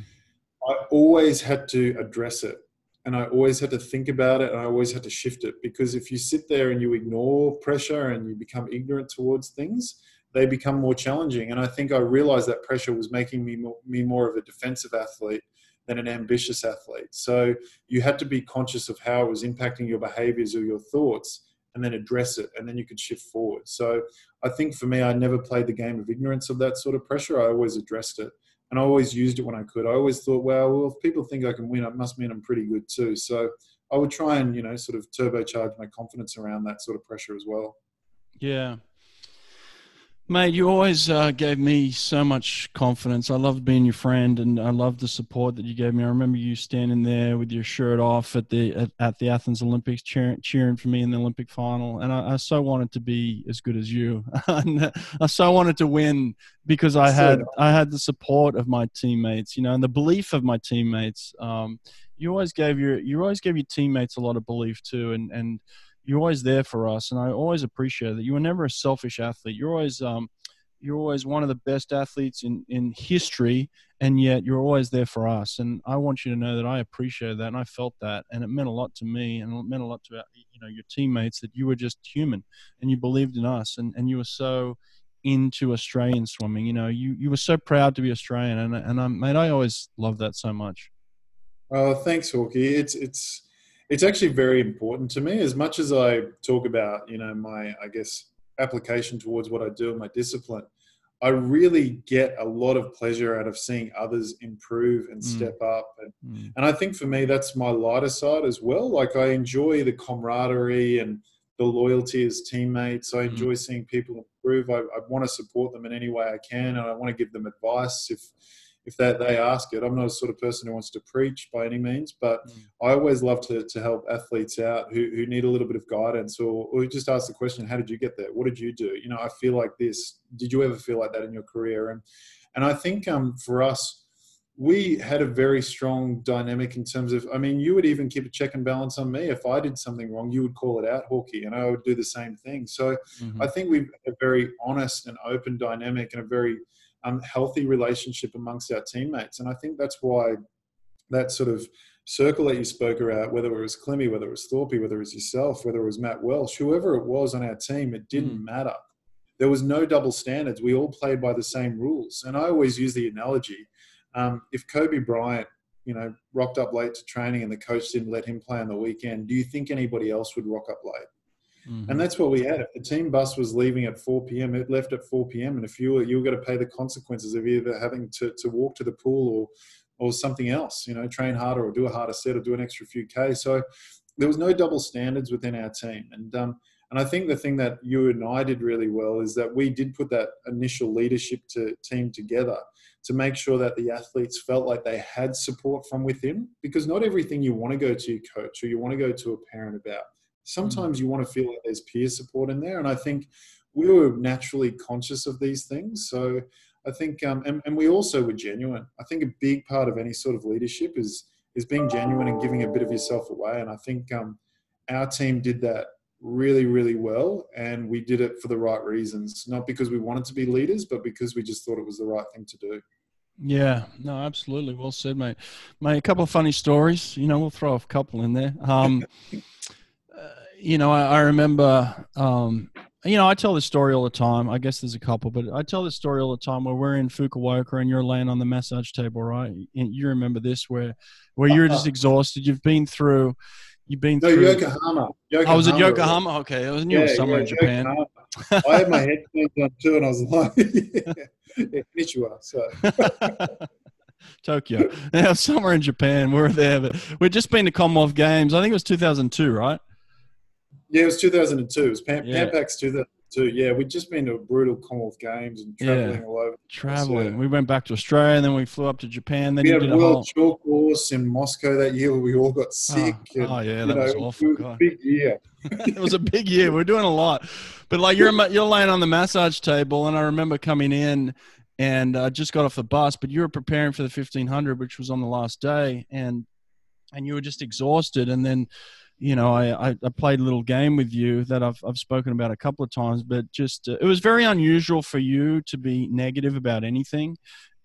I always had to address it. And I always had to think about it and I always had to shift it because if you sit there and you ignore pressure and you become ignorant towards things, they become more challenging. And I think I realized that pressure was making me more, me more of a defensive athlete than an ambitious athlete. So you had to be conscious of how it was impacting your behaviors or your thoughts and then address it and then you could shift forward. So I think for me, I never played the game of ignorance of that sort of pressure. I always addressed it and I always used it when I could. I always thought, well, well, if people think I can win, it must mean I'm pretty good too. So I would try and, you know, sort of turbocharge my confidence around that sort of pressure as well. Yeah. Mate, you always uh, gave me so much confidence. I loved being your friend, and I loved the support that you gave me. I remember you standing there with your shirt off at the at, at the Athens Olympics, cheering, cheering for me in the Olympic final, and I, I so wanted to be as good as you. I so wanted to win because I had I had the support of my teammates, you know, and the belief of my teammates. Um, you always gave your you always gave your teammates a lot of belief too, and and you're always there for us, and I always appreciate that. You were never a selfish athlete. You're always um, you're always one of the best athletes in in history, and yet you're always there for us. And I want you to know that I appreciate that, and I felt that, and it meant a lot to me, and it meant a lot to you know your teammates that you were just human, and you believed in us, and and you were so into Australian swimming. You know, you you were so proud to be Australian, and and I mate, I always love that so much. Oh, thanks, Hawkey. It's it's it's actually very important to me as much as I talk about, you know, my, I guess, application towards what I do and my discipline. I really get a lot of pleasure out of seeing others improve and mm. step up. And, mm. and I think for me, that's my lighter side as well. Like I enjoy the camaraderie and the loyalty as teammates. I mm. enjoy mm. seeing people improve. I, I want to support them in any way I can. And I want to give them advice if, if they, they ask it. I'm not a sort of person who wants to preach by any means, but mm. I always love to, to help athletes out who, who need a little bit of guidance or, or just ask the question, how did you get there? What did you do? You know, I feel like this. Did you ever feel like that in your career? And, and I think um, for us, we had a very strong dynamic in terms of, I mean, you would even keep a check and balance on me. If I did something wrong, you would call it out, Hawkey, and I would do the same thing. So mm-hmm. I think we've a very honest and open dynamic and a very healthy relationship amongst our teammates. And I think that's why that sort of circle that you spoke about, whether it was Clemmy, whether it was Thorpe, whether it was yourself, whether it was Matt Welsh, whoever it was on our team, it didn't mm. matter. There was no double standards. We all played by the same rules. And I always use the analogy um, if Kobe Bryant, you know, rocked up late to training and the coach didn't let him play on the weekend, do you think anybody else would rock up late? Mm-hmm. And that's what we had. If the team bus was leaving at 4 p.m., it left at 4 p.m. And if you were, you were going to pay the consequences of either having to, to walk to the pool or or something else, you know, train harder or do a harder set or do an extra few K. So there was no double standards within our team. And, um, and I think the thing that you and I did really well is that we did put that initial leadership to, team together to make sure that the athletes felt like they had support from within because not everything you want to go to your coach or you want to go to a parent about. Sometimes you want to feel like there's peer support in there. And I think we were naturally conscious of these things. So I think, um, and, and we also were genuine. I think a big part of any sort of leadership is is being genuine and giving a bit of yourself away. And I think um, our team did that really, really well, and we did it for the right reasons, not because we wanted to be leaders, but because we just thought it was the right thing to do. Yeah, no, absolutely. Well said, mate. Mate, a couple of funny stories. You know, we'll throw a couple in there. Um, you know, I, I remember um, you know, I tell this story all the time. I guess there's a couple, but I tell this story all the time where we're in Fukuoka and you're laying on the massage table, right? And you remember this where where you're just exhausted. You've been through. You've been no, through. Yokohama. Yokohama. Oh, was it Yokohama? Okay, it was knew yeah, somewhere yeah, in Japan. I had my headphones on too, and I was like, yeah, Konnichiwa. So. Tokyo. Yeah, somewhere in Japan. We are there, but we'd just been to Commonwealth Games. I think it was 2002, right? Yeah, it was 2002. It was Pan, yeah. Pan Pacs 2002. Yeah, we'd just been to brutal Commonwealth Games and traveling yeah. all over. Traveling. We went back to Australia and then we flew up to Japan. Then we had did a World whole... course in Moscow that year where we all got sick. Oh, and, oh yeah, that was awful. It was a big year. it was a big year. We're doing a lot. But like you're, you're laying on the massage table and I remember coming in and I uh, just got off the bus, but you were preparing for the 1500, which was on the last day. And, and you were just exhausted. And then, you know, I, I, played a little game with you that I've, I've spoken about a couple of times, but just uh, it was very unusual for you to be negative about anything.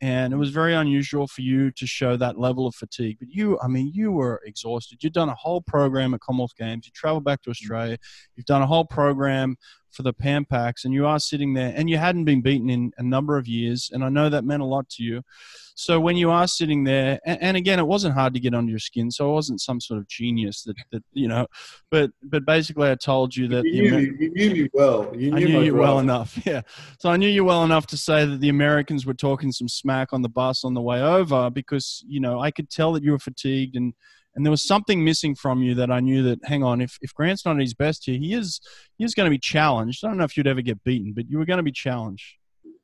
And it was very unusual for you to show that level of fatigue. But you, I mean, you were exhausted. You'd done a whole program at Commonwealth Games. You traveled back to Australia. You've done a whole program for the Pan Pacs, and you are sitting there, and you hadn't been beaten in a number of years. And I know that meant a lot to you. So when you are sitting there, and, and, again, it wasn't hard to get under your skin, so I wasn't some sort of genius that, that you know, but but basically, I told you that you knew, you knew me well. You knew I knew you well enough, yeah. So I knew you well enough to say that the Americans were talking some smack on the bus on the way over because you know I could tell that you were fatigued and and there was something missing from you that I knew that hang on if, if Grant's not at his best here he is he is going to be challenged I don't know if you'd ever get beaten but you were going to be challenged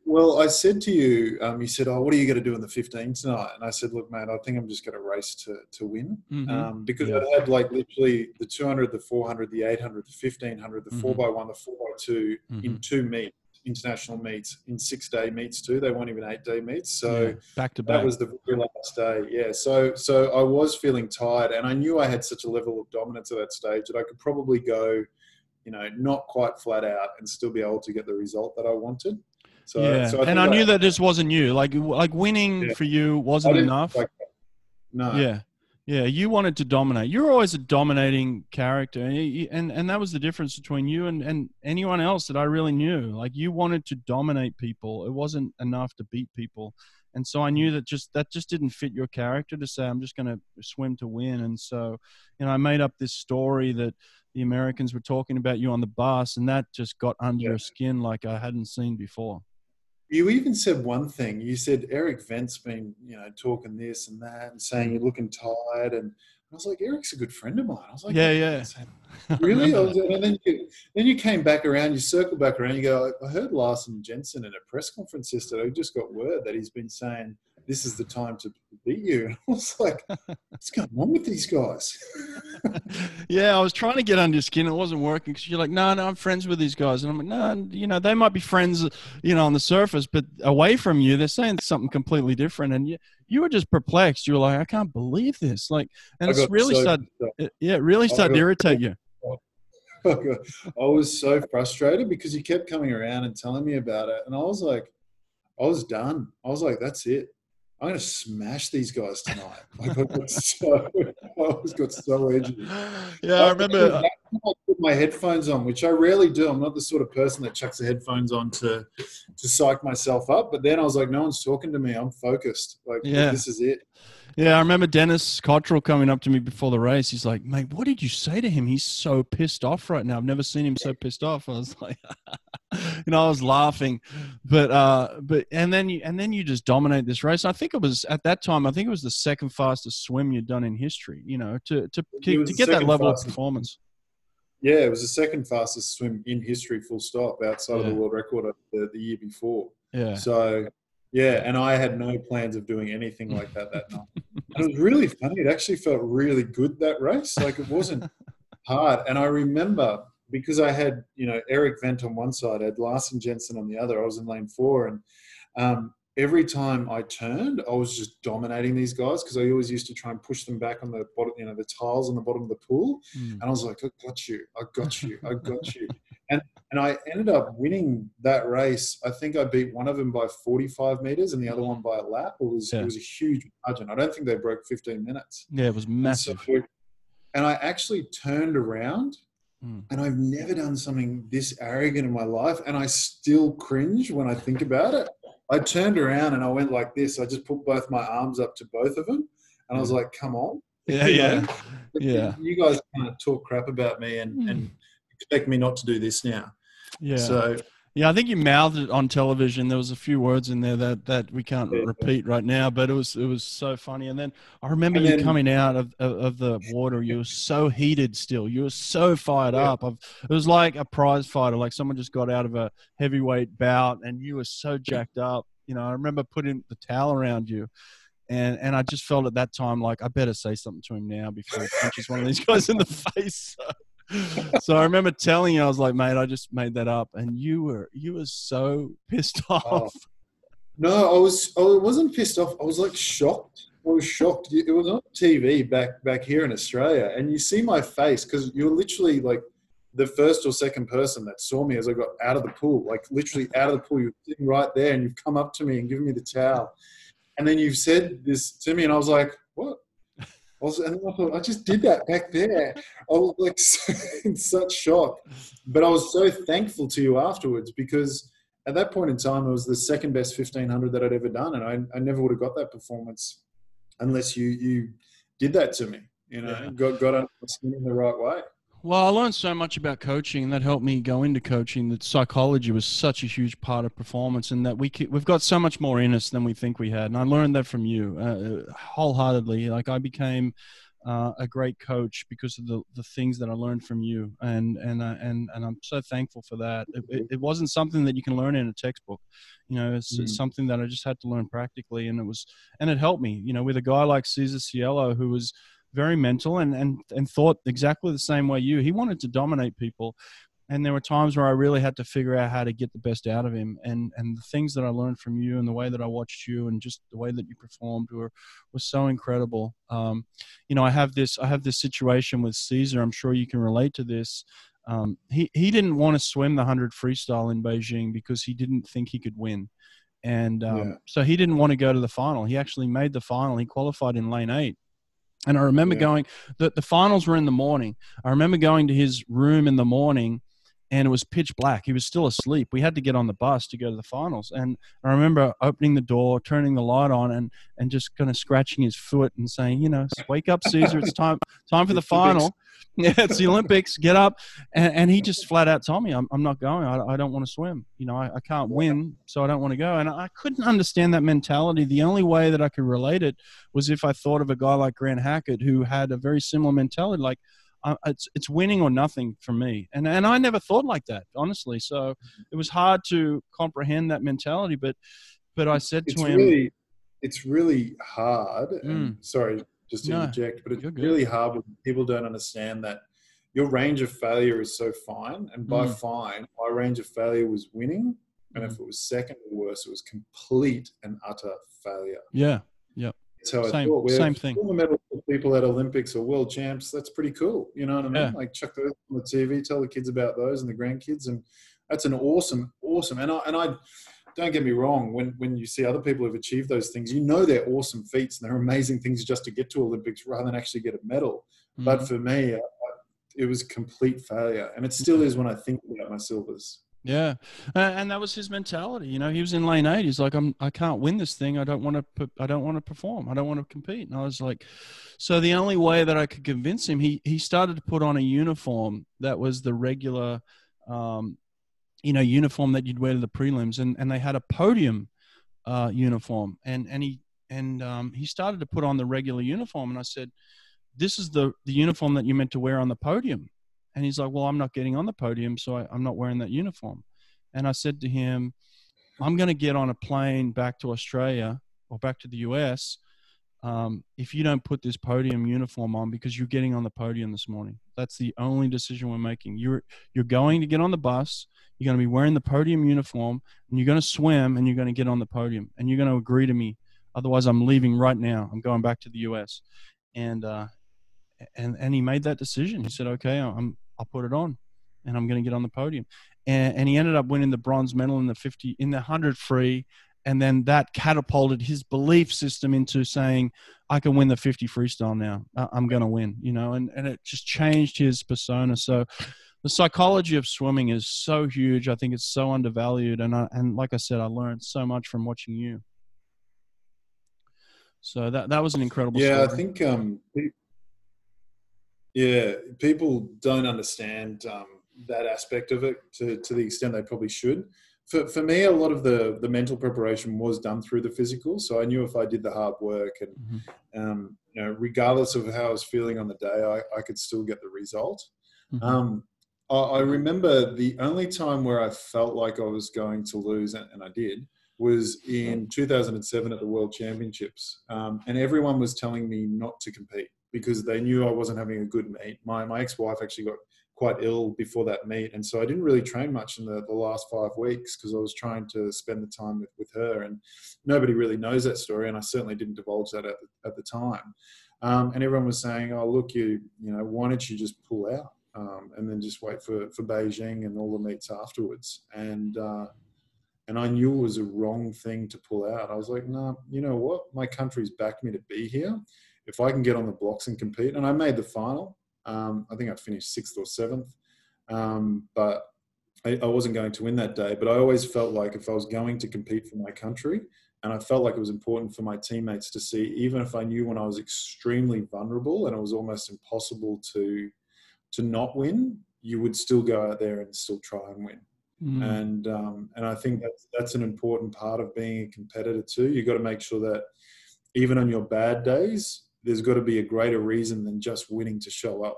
well, I said to you, um, you said, "Oh, what are you going to do in the 15 tonight?" And I said, "Look, man, I think I'm just going to race to to win mm-hmm. um, because yeah. I had like literally the 200, the 400, the 800, the 1500, the mm-hmm. four by one, the four by 2 mm-hmm. in two meets, international meets, in six day meets too. They weren't even eight day meets, so yeah. back to back. That was the very last day. Yeah, so so I was feeling tired, and I knew I had such a level of dominance at that stage that I could probably go, you know, not quite flat out and still be able to get the result that I wanted. So, yeah, so I and I knew that this wasn't you. Like like winning yeah. for you wasn't enough. Like no. Yeah. Yeah, you wanted to dominate. You're always a dominating character, and and that was the difference between you and and anyone else that I really knew. Like you wanted to dominate people. It wasn't enough to beat people, and so I knew that just that just didn't fit your character to say I'm just going to swim to win. And so, you know, I made up this story that the Americans were talking about you on the bus, and that just got under yeah. your skin like I hadn't seen before you even said one thing. You said Erik Vendt's been, you know, talking this and that and saying you're looking tired. And I was like, Erik's a good friend of mine. I was like, yeah, yeah. Really? was, and then you, then you came back around, you circle back around, you go, I heard Larsen Jensen in a press conference yesterday. I just got word that he's been saying – this is the time to beat you. And I was like, what's going on with these guys? yeah, I was trying to get under your skin. It wasn't working because you're like, no, no, I'm friends with these guys. And I'm like, no, you know, they might be friends, you know, on the surface, but away from you, they're saying something completely different. And you, you were just perplexed. You were like, I can't believe this. Like, and it's really so, started, yeah, it really started to irritate you. I was so frustrated because you kept coming around and telling me about it. And I was like, I was done. I was like, that's it. I'm going to smash these guys tonight. Like I got so, I always got so edgy. Yeah, I remember. I put my headphones on, which I rarely do. I'm not the sort of person that chucks the headphones on to to psych myself up. But then I was like, no one's talking to me. I'm focused. Like, Yeah. this is it. Yeah, I remember Denis Cotterell coming up to me before the race. He's like, "Mate, what did you say to him? He's so pissed off right now. I've never seen him so pissed off." I was like, you know, I was laughing, but uh, but and then you and then you just dominate this race. I think it was at that time. I think it was the second fastest swim you'd done in history. You know, to to to, to get that level of performance. Yeah, it was the second fastest swim in history, full stop, outside of the world record the, the year before. Yeah, So, yeah, and I had no plans of doing anything like that that night. And it was really funny. It actually felt really good that race. Like it wasn't hard. And I remember because I had, you know, Erik Vendt on one side, I had Larsen Jensen on the other. I was in lane four. And um, every time I turned, I was just dominating these guys because I always used to try and push them back on the bottom, you know, the tiles on the bottom of the pool. Mm. And I was like, I got you, I got you, I got you. And and I ended up winning that race. I think I beat one of them by 45 meters and the other one by a lap. It was Yeah. it was a huge margin. I don't think they broke 15 minutes. yeah, it was And massive. so- and I actually turned around Mm. and I've never done something this arrogant in my life. And I still cringe when I think about it. I turned around and I went like this. I just put both my arms up to both of them. And I was like, come on. Yeah, You yeah, know? yeah, You guys can't talk crap about me and, and expect me not to do this now. yeah. So Yeah, I think you mouthed it on television. There was a few words in there that, that we can't Yeah. repeat right now, but it was it was so funny. And then I remember you coming out of, of, of the water. You were so heated still. You were so fired Yeah. up. I've, it was like a prize fighter, like someone just got out of a heavyweight bout, and you were so jacked up. You know, I remember putting the towel around you. And, and I just felt at that time like I better say something to him now before he punches one of these guys in the face. so I remember telling you, I was like, mate, I just made that up, and you were you were so pissed oh. off. no, I was I wasn't pissed off. I was like shocked. I was shocked. It was on TV back back here in Australia, and you see my face because you're literally like the first or second person that saw me as I got out of the pool, like literally out of the pool. You're sitting right there, and you've come up to me and given me the towel, and then you've said this to me, and I was like, what? I was, and I thought, I just did that back there. I was like in such shock, but I was so thankful to you afterwards because at that point in time, it was the second best 1500 that I'd ever done. And I, I never would have got that performance unless you, you did that to me, you know, Yeah. got, got under my skin in the right way. Well, I learned so much about coaching, and that helped me go into coaching. That psychology was such a huge part of performance, and that we we've got so much more in us than we think we had. And I learned that from you uh, wholeheartedly. Like I became uh, a great coach because of the, the things that I learned from you, and and uh, and and I'm so thankful for that. It, it, it wasn't something that you can learn in a textbook, you know. It's, it's Mm. something that I just had to learn practically, and it was and it helped me, you know, with a guy like Cesar Cielo who was very mental and, and, and thought exactly the same way you. He wanted to dominate people. And there were times where I really had to figure out how to get the best out of him. And, and the things that I learned from you and the way that I watched you and just the way that you performed were, was so incredible. Um, you know, I have this, I have this situation with Cesar. I'm sure you can relate to this. Um, he, he didn't want to swim the 100 freestyle in Beijing because he didn't think he could win. And um, Yeah. so he didn't want to go to the final. He actually made the final. He qualified in lane eight. And I remember Yeah. going, the, the finals were in the morning. I remember going to his room in the morning and it was pitch black. He was still asleep. We had to get on the bus to go to the finals. And I remember opening the door, turning the light on, and and just kind of scratching his foot and saying, you know, wake up, Cesar. It's time time for the It's the Olympics. final. Yeah, it's the Olympics. Get up. And, and he just flat out told me, I'm, I'm not going. I, I don't want to swim. You know, I, I can't win, so I don't want to go. And I couldn't understand that mentality. The only way that I could relate it was if I thought of a guy like Grant Hackett who had a very similar mentality, like it's it's winning or nothing for me. And and I never thought like that, honestly. So mm-hmm. it was hard to comprehend that mentality. But but I said It's to him, really, it's really hard. And mm. sorry, just to No, interject, but it's really hard when people don't understand that your range of failure is so fine. And by Mm. fine, my range of failure was winning. And if mm-hmm. it was second or worse, it was complete and utter failure. yeah, That's I Same-. We're same thing. People at Olympics or world champs. That's pretty cool. You know what I mean? Yeah. Like chuck those on the TV, tell the kids about those and the grandkids, and that's an awesome, awesome. And I and I, don't get me wrong. When when you see other people who've achieved those things, you know they're awesome feats and they're amazing things just to get to Olympics rather than actually get a medal. Mm-hmm. But for me, it was complete failure, and it still is when I think about my silvers. Yeah, and that was his mentality. You know, he was in lane eight. He's like, "I'm, I can't win this thing. I don't want to. I don't want to perform. I don't want to compete." And I was like, so the only way that I could convince him, he he started to put on a uniform that was the regular, um, you know, uniform that you'd wear to the prelims, and and they had a podium uh, uniform, and and he and um, he started to put on the regular uniform, and I said, "This is the the uniform that you're meant to wear on the podium." And he's like, Well, I'm not getting on the podium, so I, I'm not wearing that uniform. And I said to him, I'm going to get on a plane back to Australia or back to the US um, if you don't put this podium uniform on because you're getting on the podium this morning. That's the only decision we're making. You're you're going to get on the bus. You're going to be wearing the podium uniform, and you're going to swim, and you're going to get on the podium, and you're going to agree to me. Otherwise, I'm leaving right now. I'm going back to the U.S. And uh, and and he made that decision. He said, "Okay, I'm I'll put it on, and I'm going to get on the podium." And, and he ended up winning the bronze medal in the 50 in the 100 free, and then that catapulted his belief system into saying, "I can win the 50 freestyle now. I'm going to win." You know, and and it just changed his persona. So. The psychology of swimming is so huge. I think it's so undervalued, and I, and like I said, I learned so much from watching you. So that that was an incredible. Yeah, story. I think um, yeah, people don't understand um, that aspect of it to, to the extent they probably should. For, for me, a lot of the, the mental preparation was done through the physical. So I knew if I did the hard work and, mm-hmm. um, you know, regardless of how I was feeling on the day, I, I could still get the result. Mm-hmm. Um, I, I, remember the only time where I felt like I was going to lose, and, and I did, was in 2007 at the World Championships. Um, and everyone was telling me not to compete because they knew I wasn't having a good meet. My, my ex-wife actually got quite ill before that meet. And so I didn't really train much in the, the last five weeks because I was trying to spend the time with, with her. And nobody really knows that story. And I certainly didn't divulge that at the, at the time. Um, and everyone was saying, oh, look, you, you know, why don't you just pull out um, and then just wait for, for Beijing and all the meets afterwards? And, uh, and I knew it was a wrong thing to pull out. I was like, no, nah, you know what? My country's backed me to be here if I can get on the blocks and compete, and I made the final. Um, I think I finished sixth or seventh, um, but I, I, wasn't going to win that day. But I always felt like if I was going to compete for my country, and I felt like it was important for my teammates to see, even if I knew when I was extremely vulnerable and it was almost impossible to to not win, you would still go out there and still try and win. Mm. And um, and I think that's that's an important part of being a competitor too. You've got to make sure that even on your bad days, there's got to be a greater reason than just winning to show up.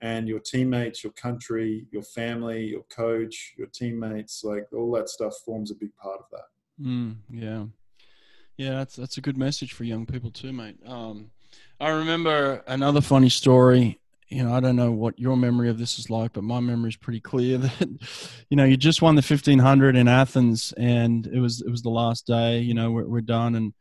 And your teammates, your country, your family, your coach, your teammates, like all that stuff forms a big part of that. Mm, yeah. Yeah, that's that's a good message for young people too, mate. Um, I remember another funny story. You know, I don't know what your memory of this is like, but my memory is pretty clear that, you know, you just won the fifteen hundred in Athens, and it was it was the last day. You know, we're, we're done, and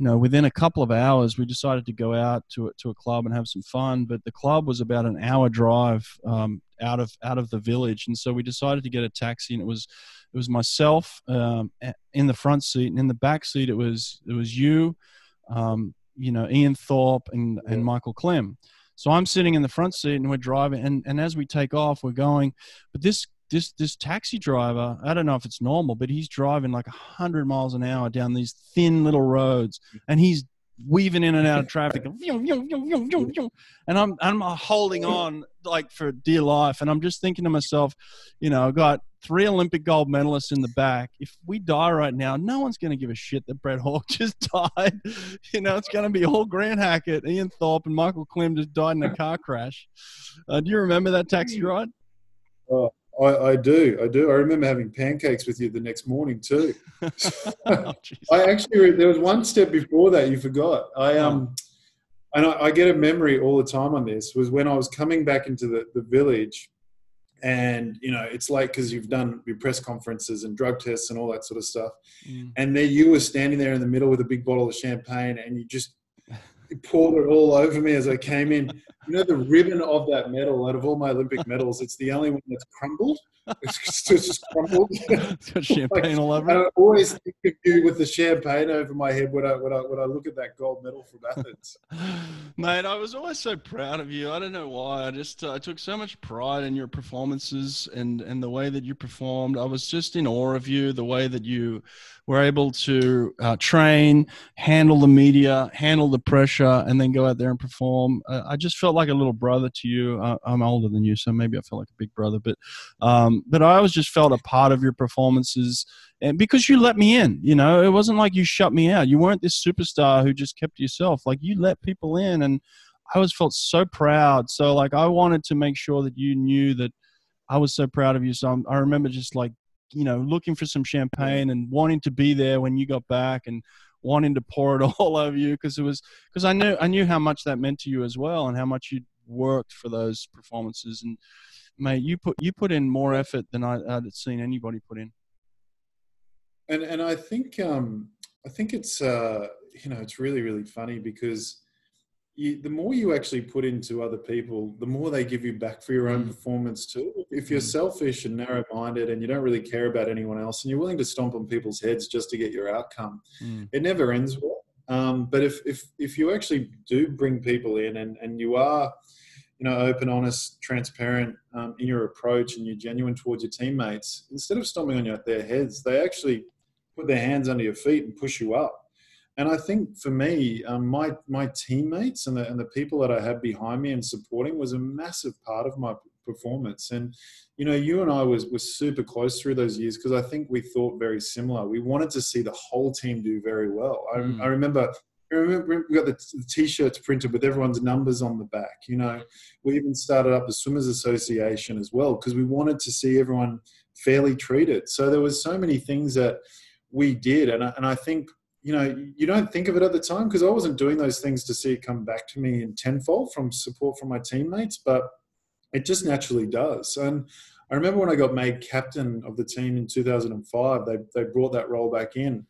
you know, within a couple of hours, we decided to go out to a, to a club and have some fun. But the club was about an hour drive um, out of out of the village, and so we decided to get a taxi. And it was it was myself um, in the front seat, and in the back seat it was it was you, um, you know, Ian Thorpe and and Michael Klim. So I'm sitting in the front seat, and we're driving, and and as we take off, we're going, but this this this taxi driver i don't know if it's normal but he's driving like 100 miles an hour down these thin little roads and he's weaving in and out of traffic. And i'm i'm holding on like for dear life. And i'm just thinking to myself you know i've got three olympic gold medalists in the back. If we die right now no one's going to give a shit that brett hawke just died. You know it's going to be all grant hackett ian thorpe and michael klim just died in a car crash. Uh, do you remember that taxi ride? Oh I, I, do. I do. I remember having pancakes with you the next morning too. oh, I actually there was one step before that you forgot. I um, and I, I, get a memory all the time on this was when I was coming back into the, the village, and you know it's like because you've done your press conferences and drug tests and all that sort of stuff, mm. and there you were standing there in the middle with a big bottle of champagne, and you just poured it all over me as I came in. you know the ribbon of that medal out of all my Olympic medals, it's the only one that's crumbled. It's just, crumbled. it's got champagne all over. I always think of you with the champagne over my head when I when I when I look at that gold medal from Athens. Mate, I was always so proud of you. I don't know why. I just uh, I took so much pride in your performances and and the way that you performed. I was just in awe of you. The way that you were able to uh, train, handle the media, handle the pressure, and then go out there and perform. Uh, I just felt like a little brother to you. I, am older than you, so maybe I felt like a big brother, but um, but I always just felt a part of your performances, and because you let me in, you know, it wasn't like you shut me out. You weren't this superstar who just kept yourself. Like you let people in, and I always felt so proud. So like I wanted to make sure that you knew that. I was so proud of you. So I'm, I remember just like you know, looking for some champagne and wanting to be there when you got back and wanting to pour it all over you because it was because I knew I knew how much that meant to you as well and how much you worked for those performances and mate you put you put in more effort than I, would seen anybody put in. And and I think um I think it's uh you know it's really really funny because you, the more you actually put into other people, the more they give you back for your own mm. performance too. If you're mm. selfish and narrow-minded and you don't really care about anyone else, and you're willing to stomp on people's heads just to get your outcome, mm. it never ends well. Um, but if if if you actually do bring people in and and you are you know open honest transparent um, in your approach and you're genuine towards your teammates instead of stomping on your, their heads they actually put their hands under your feet and push you up and I think for me, um, my my teammates and the and the people that I had behind me and supporting was a massive part of my performance. And you know, you and I was was super close through those years because I think we thought very similar. We wanted to see the whole team do very well. I, mm. I remember. Remember we got the, the t-shirts printed with everyone's numbers on the back. You know, we even started up the Swimmers Association as well because we wanted to see everyone fairly treated. So there was so many things that we did, and I, and I think you know, you don't think of it at the time because I wasn't doing those things to see it come back to me in tenfold from support from my teammates, but it just naturally does. And I remember when I got made captain of the team in 2005, they, they brought that role back in.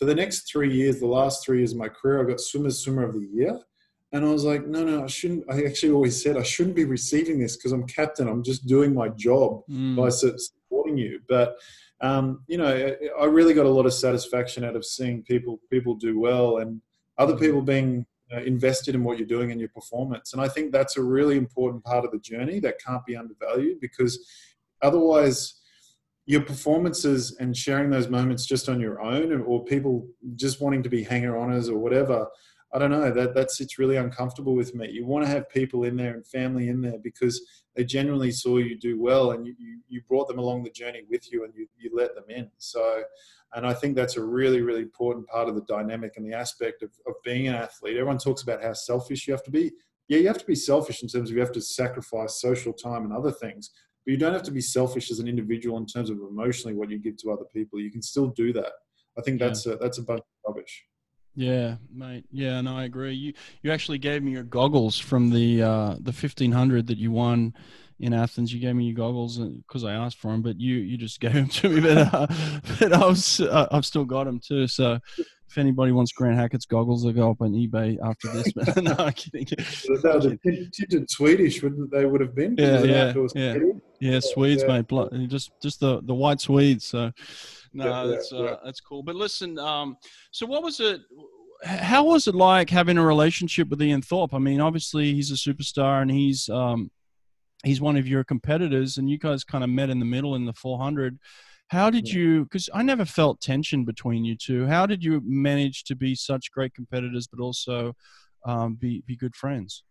For the next three years, the last three years of my career, I got Swimmers Swimmer of the Year. And I was like, no, no, I shouldn't. I actually always said I shouldn't be receiving this because I'm captain. I'm just doing my job mm. by supporting you. But um, you know, I really got a lot of satisfaction out of seeing people people do well and other mm-hmm. people being uh, invested in what you're doing and your performance. And I think that's a really important part of the journey that can't be undervalued because otherwise your performances and sharing those moments just on your own or people just wanting to be hanger oners or whatever I don't know that that sits really uncomfortable with me. You want to have people in there and family in there because they genuinely saw you do well and you, you, you brought them along the journey with you and you, you let them in. So, and I think that's a really, really important part of the dynamic and the aspect of, of being an athlete. Everyone talks about how selfish you have to be. Yeah, you have to be selfish in terms of you have to sacrifice social time and other things, but you don't have to be selfish as an individual in terms of emotionally what you give to other people. You can still do that. I think that's yeah. a, that's a bunch of rubbish. Yeah, mate. Yeah, no, I agree. You you actually gave me your goggles from the uh, the fifteen hundred that you won in Athens. You gave me your goggles because uh, I asked for them, but you you just gave them to me. But, uh, but I was uh, I've still got them too. So if anybody wants Grant Hackett's goggles, they'll go up on eBay after this. But no, I'm kidding. That was tinted Swedish, wouldn't they? Would have been. Yeah, yeah, yeah. yeah. Swedes, yeah. mate. Just just the the white Swedes. So no, yeah, that's uh, that's cool. But listen, um, so what was it? How was it like having a relationship with Ian Thorpe? I mean, obviously he's a superstar and he's um, he's one of your competitors, and you guys kind of met in the middle in the 400. How did you? Because I never felt tension between you two. How did you manage to be such great competitors, but also um, be be good friends?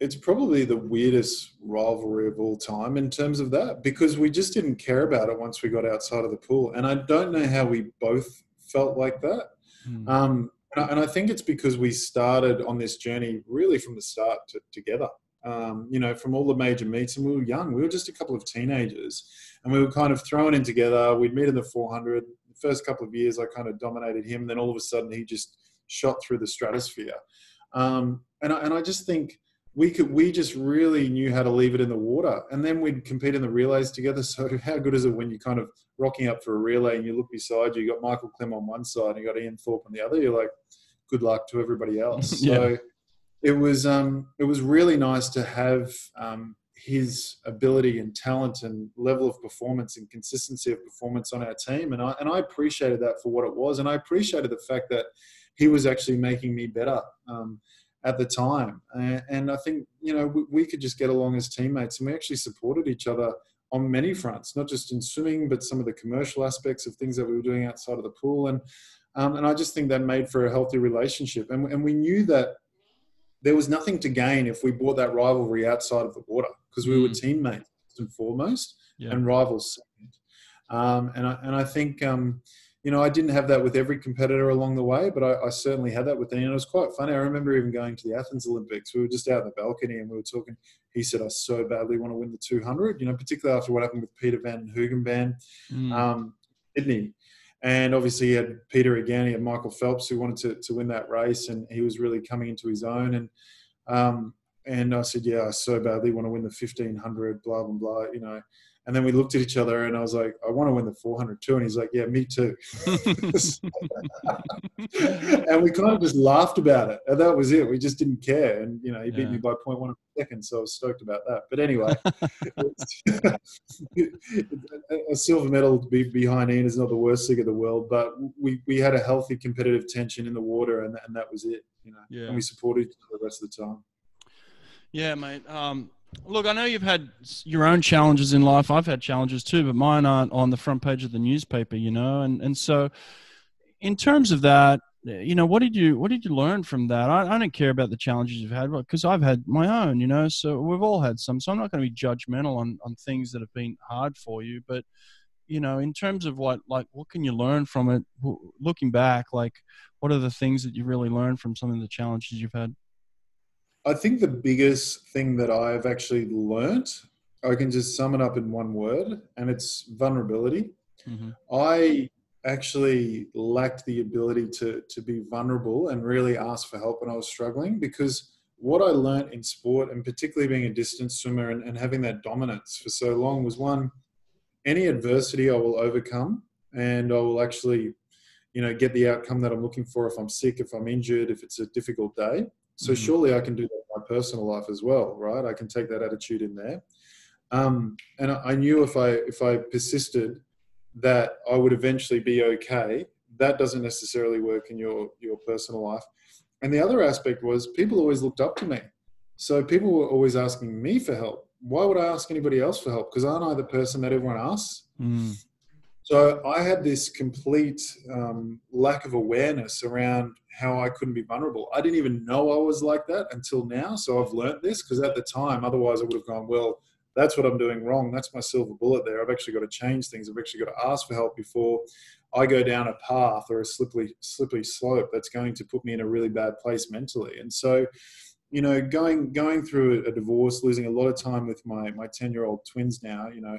it's probably the weirdest rivalry of all time in terms of that because we just didn't care about it once we got outside of the pool. And I don't know how we both felt like that. Mm. Um, and I think it's because we started on this journey really from the start to, together. Um, you know, from all the major meets, and we were young. We were just a couple of teenagers, and we were kind of thrown in together. We'd meet in the 400. The first couple of years, I kind of dominated him. Then all of a sudden, he just shot through the stratosphere. Um, and I, and I just think we could we just really knew how to leave it in the water and then we'd compete in the relays together so how good is it when you're kind of rocking up for a relay and you look beside you you got michael klim on one side and you got ian thorpe on the other you're like good luck to everybody else yeah. so it was um, it was really nice to have um, his ability and talent and level of performance and consistency of performance on our team, and I and I appreciated that for what it was, and I appreciated the fact that he was actually making me better um, at the time, and, and, I think you know we, we could just get along as teammates, and we actually supported each other on many fronts, not just in swimming, but some of the commercial aspects of things that we were doing outside of the pool, and um, and I just think that made for a healthy relationship, and and we knew that there was nothing to gain if we brought that rivalry outside of the water because we mm. were teammates and foremost yeah. and rivals second. Um, and I and I think um, you know I didn't have that with every competitor along the way, but I, I certainly had that with Ian. And it was quite funny. I remember even going to the Athens Olympics. We were just out in the balcony and we were talking. He said, "I so badly want to win the 200." You know, particularly after what happened with Peter Van Hoogenband, mm. um, Sydney. And obviously, he had Peter again. He had Michael Phelps, who wanted to, to win that race, and he was really coming into his own. And um, and I said, "Yeah, I so badly want to win the fifteen hundred, blah blah blah." You know, and then we looked at each other and I was like, I want to win the 400 too. And he's like, yeah, me too. and we kind of just laughed about it. And that was it. We just didn't care. And, you know, he beat yeah. me by 0.1 seconds. So I was stoked about that. But anyway, a silver medal behind Ian is not the worst thing in the world. But we, we had a healthy competitive tension in the water and, and that was it, you know. Yeah. And we supported each other the rest of the time. Yeah, mate. Um, Look, I know you've had your own challenges in life. I've had challenges too, but mine aren't on the front page of the newspaper, you know. And and so, in terms of that, eh, you know, what did you what did you learn from that? I, I don't care about the challenges you've had because I've had my own, you know. So we've all had some. So I'm not going to be judgmental on on things that have been hard for you, but you know, in terms of what like what can you learn from it? Looking back, like what are the things that you really learned from some of the challenges you've had? I think the biggest thing that I've actually learnt, I can just sum it up in one word, and it's vulnerability. Mm-hmm. I actually lacked the ability to to be vulnerable and really ask for help when I was struggling because what I learnt in sport and particularly being a distance swimmer and, and having that dominance for so long was one, any adversity I will overcome and I will actually, you know, get the outcome that I'm looking for if I'm sick, if I'm injured, if it's a difficult day. So mm-hmm. surely I can do that in my personal life as well, right? I can take that attitude in there. Um, and I knew if I if I persisted that I would eventually be okay. That doesn't necessarily work in your your personal life. And the other aspect was people always looked up to me. So people were always asking me for help. Why would I ask anybody else for help? Because aren't I the person that everyone asks? Mm. So I had this complete um, lack of awareness around how I couldn't be vulnerable. I didn't even know I was like that until now. So I've learned this because at the time, otherwise I would have gone, well, that's what I'm doing wrong. That's my silver bullet there. I've actually got to change things. I've actually got to ask for help before I go down a path or a slippery, slippery slope that's going to put me in a really bad place mentally. And so, you know, going going through a divorce, losing a lot of time with my my ten year old twins now. You know,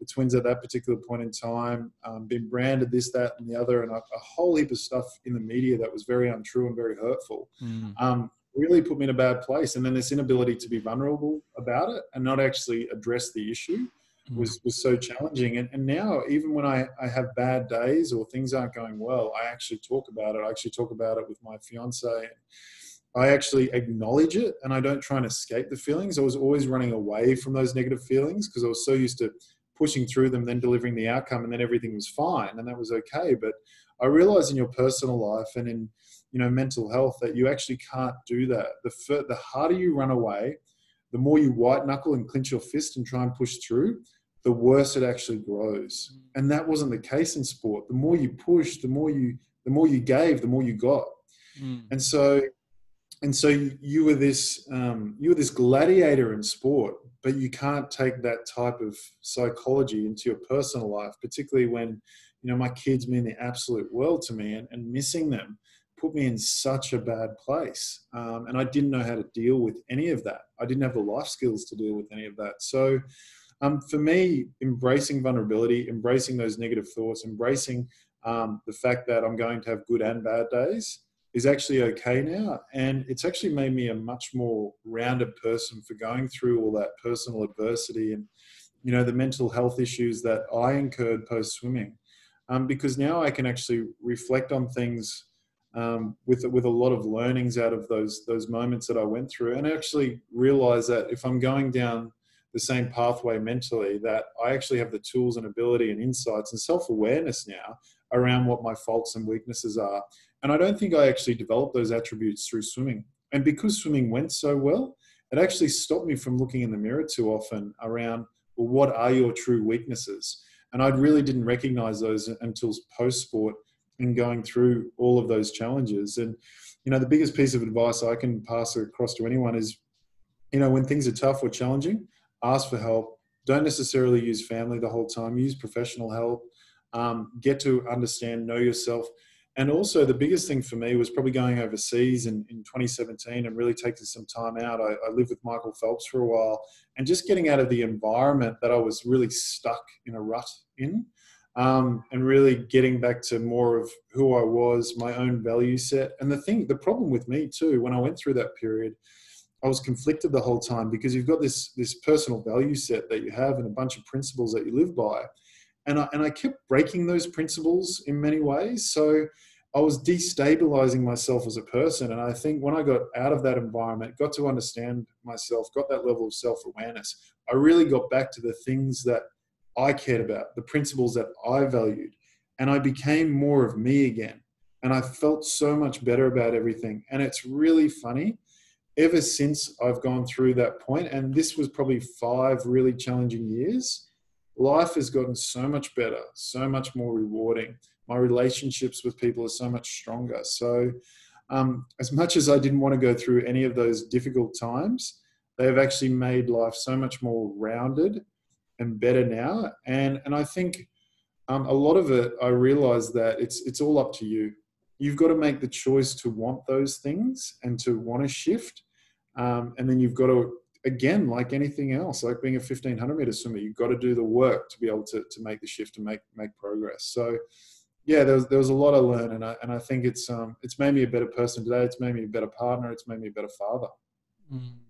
the twins at that particular point in time, um, been branded this, that, and the other, and a, a, whole heap of stuff in the media that was very untrue and very hurtful. Mm. Um, really put me in a bad place. And then this inability to be vulnerable about it and not actually address the issue mm. was, was so challenging. And, and now, even when I, I have bad days or things aren't going well, I actually talk about it. I actually talk about it with my fiance. I actually acknowledge it and I don't try and escape the feelings. I was always running away from those negative feelings because I was so used to pushing through them, then delivering the outcome, and then everything was fine, and that was okay. But I realize in your personal life and in you know mental health that you actually can't do that. The fir- the harder you run away, the more you white knuckle and clench your fist and try and push through, the worse it actually grows. Mm. And that wasn't the case in sport. The more you push, the more you the more you gave, the more you got. Mm. And so and so you were this um, you were this gladiator in sport but you can't take that type of psychology into your personal life particularly when you know my kids mean the absolute world to me and, and missing them put me in such a bad place. Um, and i didn't know how to deal with any of that. I didn't have the life skills to deal with any of that. So um, for me embracing vulnerability embracing those negative thoughts embracing um, the fact that i'm going to have good and bad days is actually okay now. And it's actually made me a much more rounded person for going through all that personal adversity and, you know, the mental health issues that I incurred post swimming. Um, because now I can actually reflect on things um, with with a lot of learnings out of those those moments that I went through, and actually realize that if I'm going down the same pathway mentally, that I actually have the tools and ability and insights and self awareness now around what my faults and weaknesses are. And I don't think I actually developed those attributes through swimming. And because swimming went so well, it actually stopped me from looking in the mirror too often around well, what are your true weaknesses? And I really didn't recognize those until post sport and going through all of those challenges. And, you know, the biggest piece of advice I can pass across to anyone is, you know, when things are tough or challenging, ask for help. Don't necessarily use family the whole time, use professional help. Um, get to understand, know yourself. And also, the biggest thing for me was probably going overseas in, in 2017 and really taking some time out. I, I lived with Michael Phelps for a while and just getting out of the environment that I was really stuck in a rut in um, and really getting back to more of who I was, my own value set. And the thing, the problem with me too, when I went through that period, I was conflicted the whole time because you've got this this personal value set that you have and a bunch of principles that you live by, and I and I kept breaking those principles in many ways. So I was destabilizing myself as a person. And I think when I got out of that environment, got to understand myself, got that level of self awareness, I really got back to the things that I cared about, the principles that I valued. And I became more of me again. And I felt so much better about everything. And it's really funny. Ever since I've gone through that point, and this was probably five really challenging years, life has gotten so much better, so much more rewarding. My relationships with people are so much stronger. So, um, as much as I didn't want to go through any of those difficult times, they have actually made life so much more rounded and better now. And and I think um, a lot of it, I realize that it's it's all up to you. You've got to make the choice to want those things and to want to shift, um, and then you've got to again, like anything else, like being a 1500 meter swimmer, you've got to do the work to be able to, to make the shift and make, make progress. So yeah, there was, there was a lot I learned and I, and I think it's, um, it's made me a better person today. It's made me a better partner. It's made me a better father. Mm.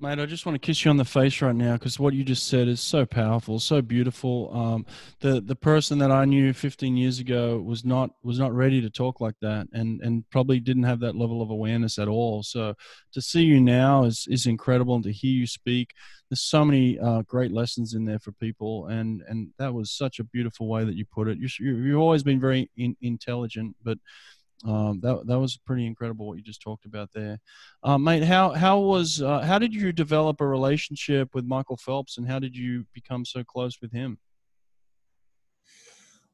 Mate, I just want to kiss you on the face right now because what you just said is so powerful, so beautiful. Um, the the person that I knew 15 years ago was not was not ready to talk like that, and and probably didn't have that level of awareness at all. So to see you now is is incredible, and to hear you speak, there's so many uh, great lessons in there for people, and and that was such a beautiful way that you put it. You, you've always been very in, intelligent, but um, that that was pretty incredible what you just talked about there, uh, mate. How how was uh, how did you develop a relationship with Michael Phelps, and how did you become so close with him?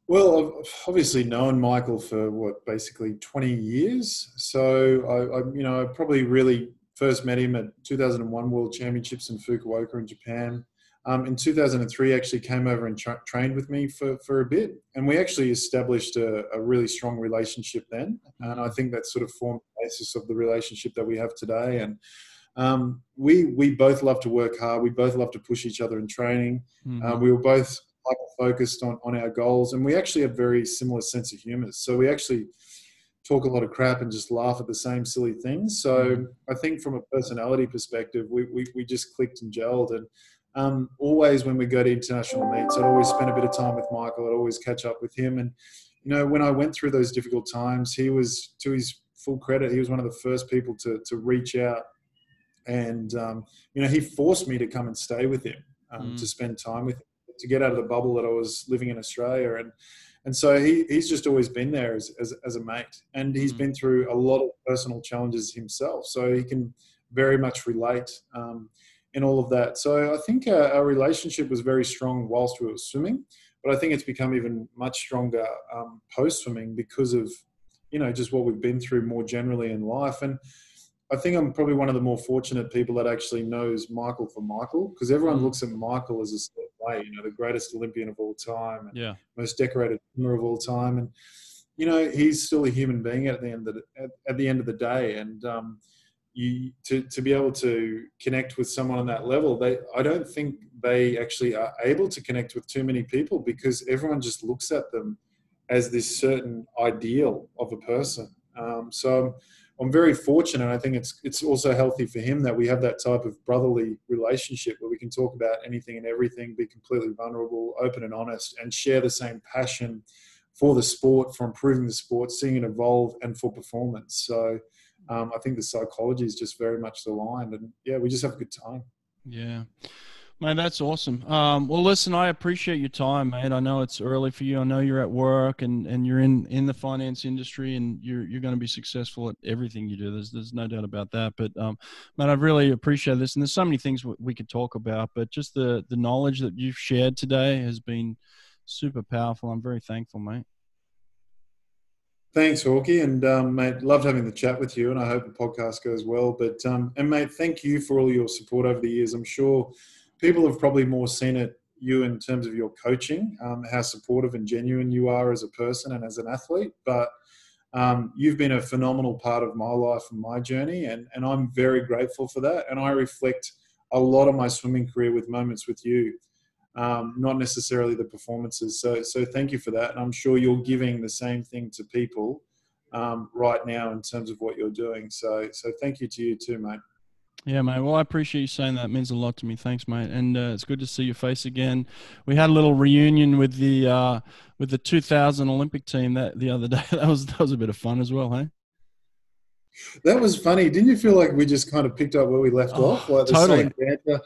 Well, I've obviously known Michael for what basically twenty years. So I, I you know I probably really first met him at 2001 World Championships in Fukuoka in Japan um, in 2003 actually came over and tra- trained with me for, for a bit and we actually established a, a, really strong relationship then and i think that sort of formed the basis of the relationship that we have today and um, we we both love to work hard we both love to push each other in training mm-hmm. uh, we were both focused on, on our goals and we actually have very similar sense of humor so we actually talk a lot of crap and just laugh at the same silly things so mm-hmm. i think from a personality perspective we, we, we just clicked and gelled and um, always when we go to international meets, I'd always spend a bit of time with Michael. I'd always catch up with him. And, you know, when I went through those difficult times, he was, to his full credit, he was one of the first people to, to reach out. And, um, you know, he forced me to come and stay with him, um, mm. to spend time with him, to get out of the bubble that I was living in Australia. And, and so he, he's just always been there as, as, as a mate. And he's mm. been through a lot of personal challenges himself. So he can very much relate. Um, in all of that. So I think our, uh, our relationship was very strong whilst we were swimming, but I think it's become even much stronger um, post swimming because of you know just what we've been through more generally in life. And I think I'm probably one of the more fortunate people that actually knows Michael for Michael because everyone mm. looks at Michael as a certain way, you know, the greatest Olympian of all time, yeah, most decorated swimmer of all time, and you know he's still a human being at the end of the, at, at the end of the day, and um, you to, to be able to connect with someone on that level they i don't think they actually are able to connect with too many people because everyone just looks at them as this certain ideal of a person um, so I'm, I'm very fortunate i think it's it's also healthy for him that we have that type of brotherly relationship where we can talk about anything and everything be completely vulnerable open and honest and share the same passion for the sport, for improving the sport, seeing it evolve, and for performance. So um, I think the psychology is just very much aligned, and yeah, we just have a good time. Yeah. Man, that's awesome. Um, well, listen, I appreciate your time, mate. I know it's early for you. I know you're at work and, and you're in, in the finance industry and you're you're going to be successful at everything you do. There's there's no doubt about that. But um, man, I really appreciate this. And there's so many things we could talk about, but just the the knowledge that you've shared today has been super powerful. I'm very thankful, mate. Thanks, Hawkey, and um, mate, loved having the chat with you, and I hope the podcast goes well. But um, and mate, thank you for all your support over the years. I'm sure people have probably more seen it you in terms of your coaching, um, how supportive and genuine you are as a person and as an athlete. But um, you've been a phenomenal part of my life and my journey, and, and I'm very grateful for that. And I reflect a lot of my swimming career with moments with you, um, not necessarily the performances. So, so thank you for that. And I'm sure you're giving the same thing to people um, right now in terms of what you're doing. So, so thank you to you too, mate. Yeah, mate. Well, I appreciate you saying that. It means a lot to me. Thanks, mate. And uh, it's good to see your face again. We had a little reunion with the uh, with the 2000 Olympic team that the other day. That was that was a bit of fun as well, hey. That was funny. Didn't you feel like we just kind of picked up where we left oh, off? Like the totally. same banter,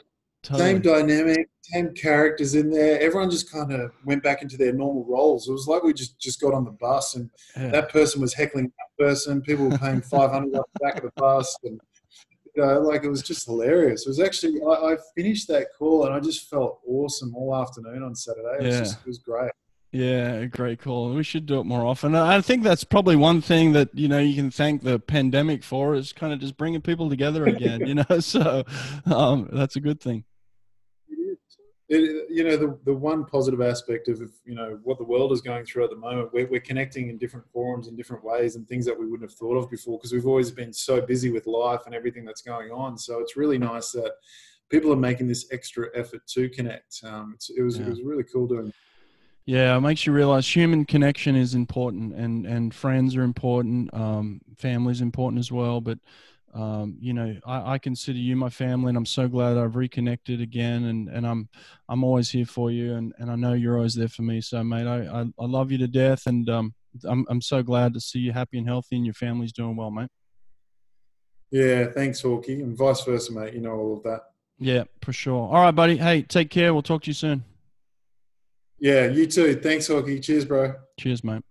totally. same dynamic, same characters in there. Everyone just kind of went back into their normal roles. It was like we just just got on the bus, and yeah. that person was heckling that person. People were paying 500 off the back of the bus, and you know, like it was just hilarious. It was actually I, I, finished that call and I just felt awesome all afternoon on Saturday. It was, yeah. just, it was great. Yeah, a great call. We should do it more often. I think that's probably one thing that you know you can thank the pandemic for is kind of just bringing people together again. you know, so um, that's a good thing it, you know the, the one positive aspect of you know what the world is going through at the moment we're, we're connecting in different forums in different ways and things that we wouldn't have thought of before because we've always been so busy with life and everything that's going on so it's really nice that people are making this extra effort to connect um, it was yeah. it was really cool doing yeah, it makes you realize human connection is important, and and friends are important, um, family is important as well. But um, you know, I, I, consider you my family, and I'm so glad I've reconnected again. And, and I'm I'm always here for you, and, and I know you're always there for me. So, mate, I, I, I love you to death, and um, I'm I'm so glad to see you happy and healthy, and your family's doing well, mate. Yeah, thanks, Hawkey, and vice versa, mate. You know all of that. Yeah, for sure. All right, buddy. Hey, take care. We'll talk to you soon. Yeah, you too. Thanks, Hawkey. Cheers, bro. Cheers, mate.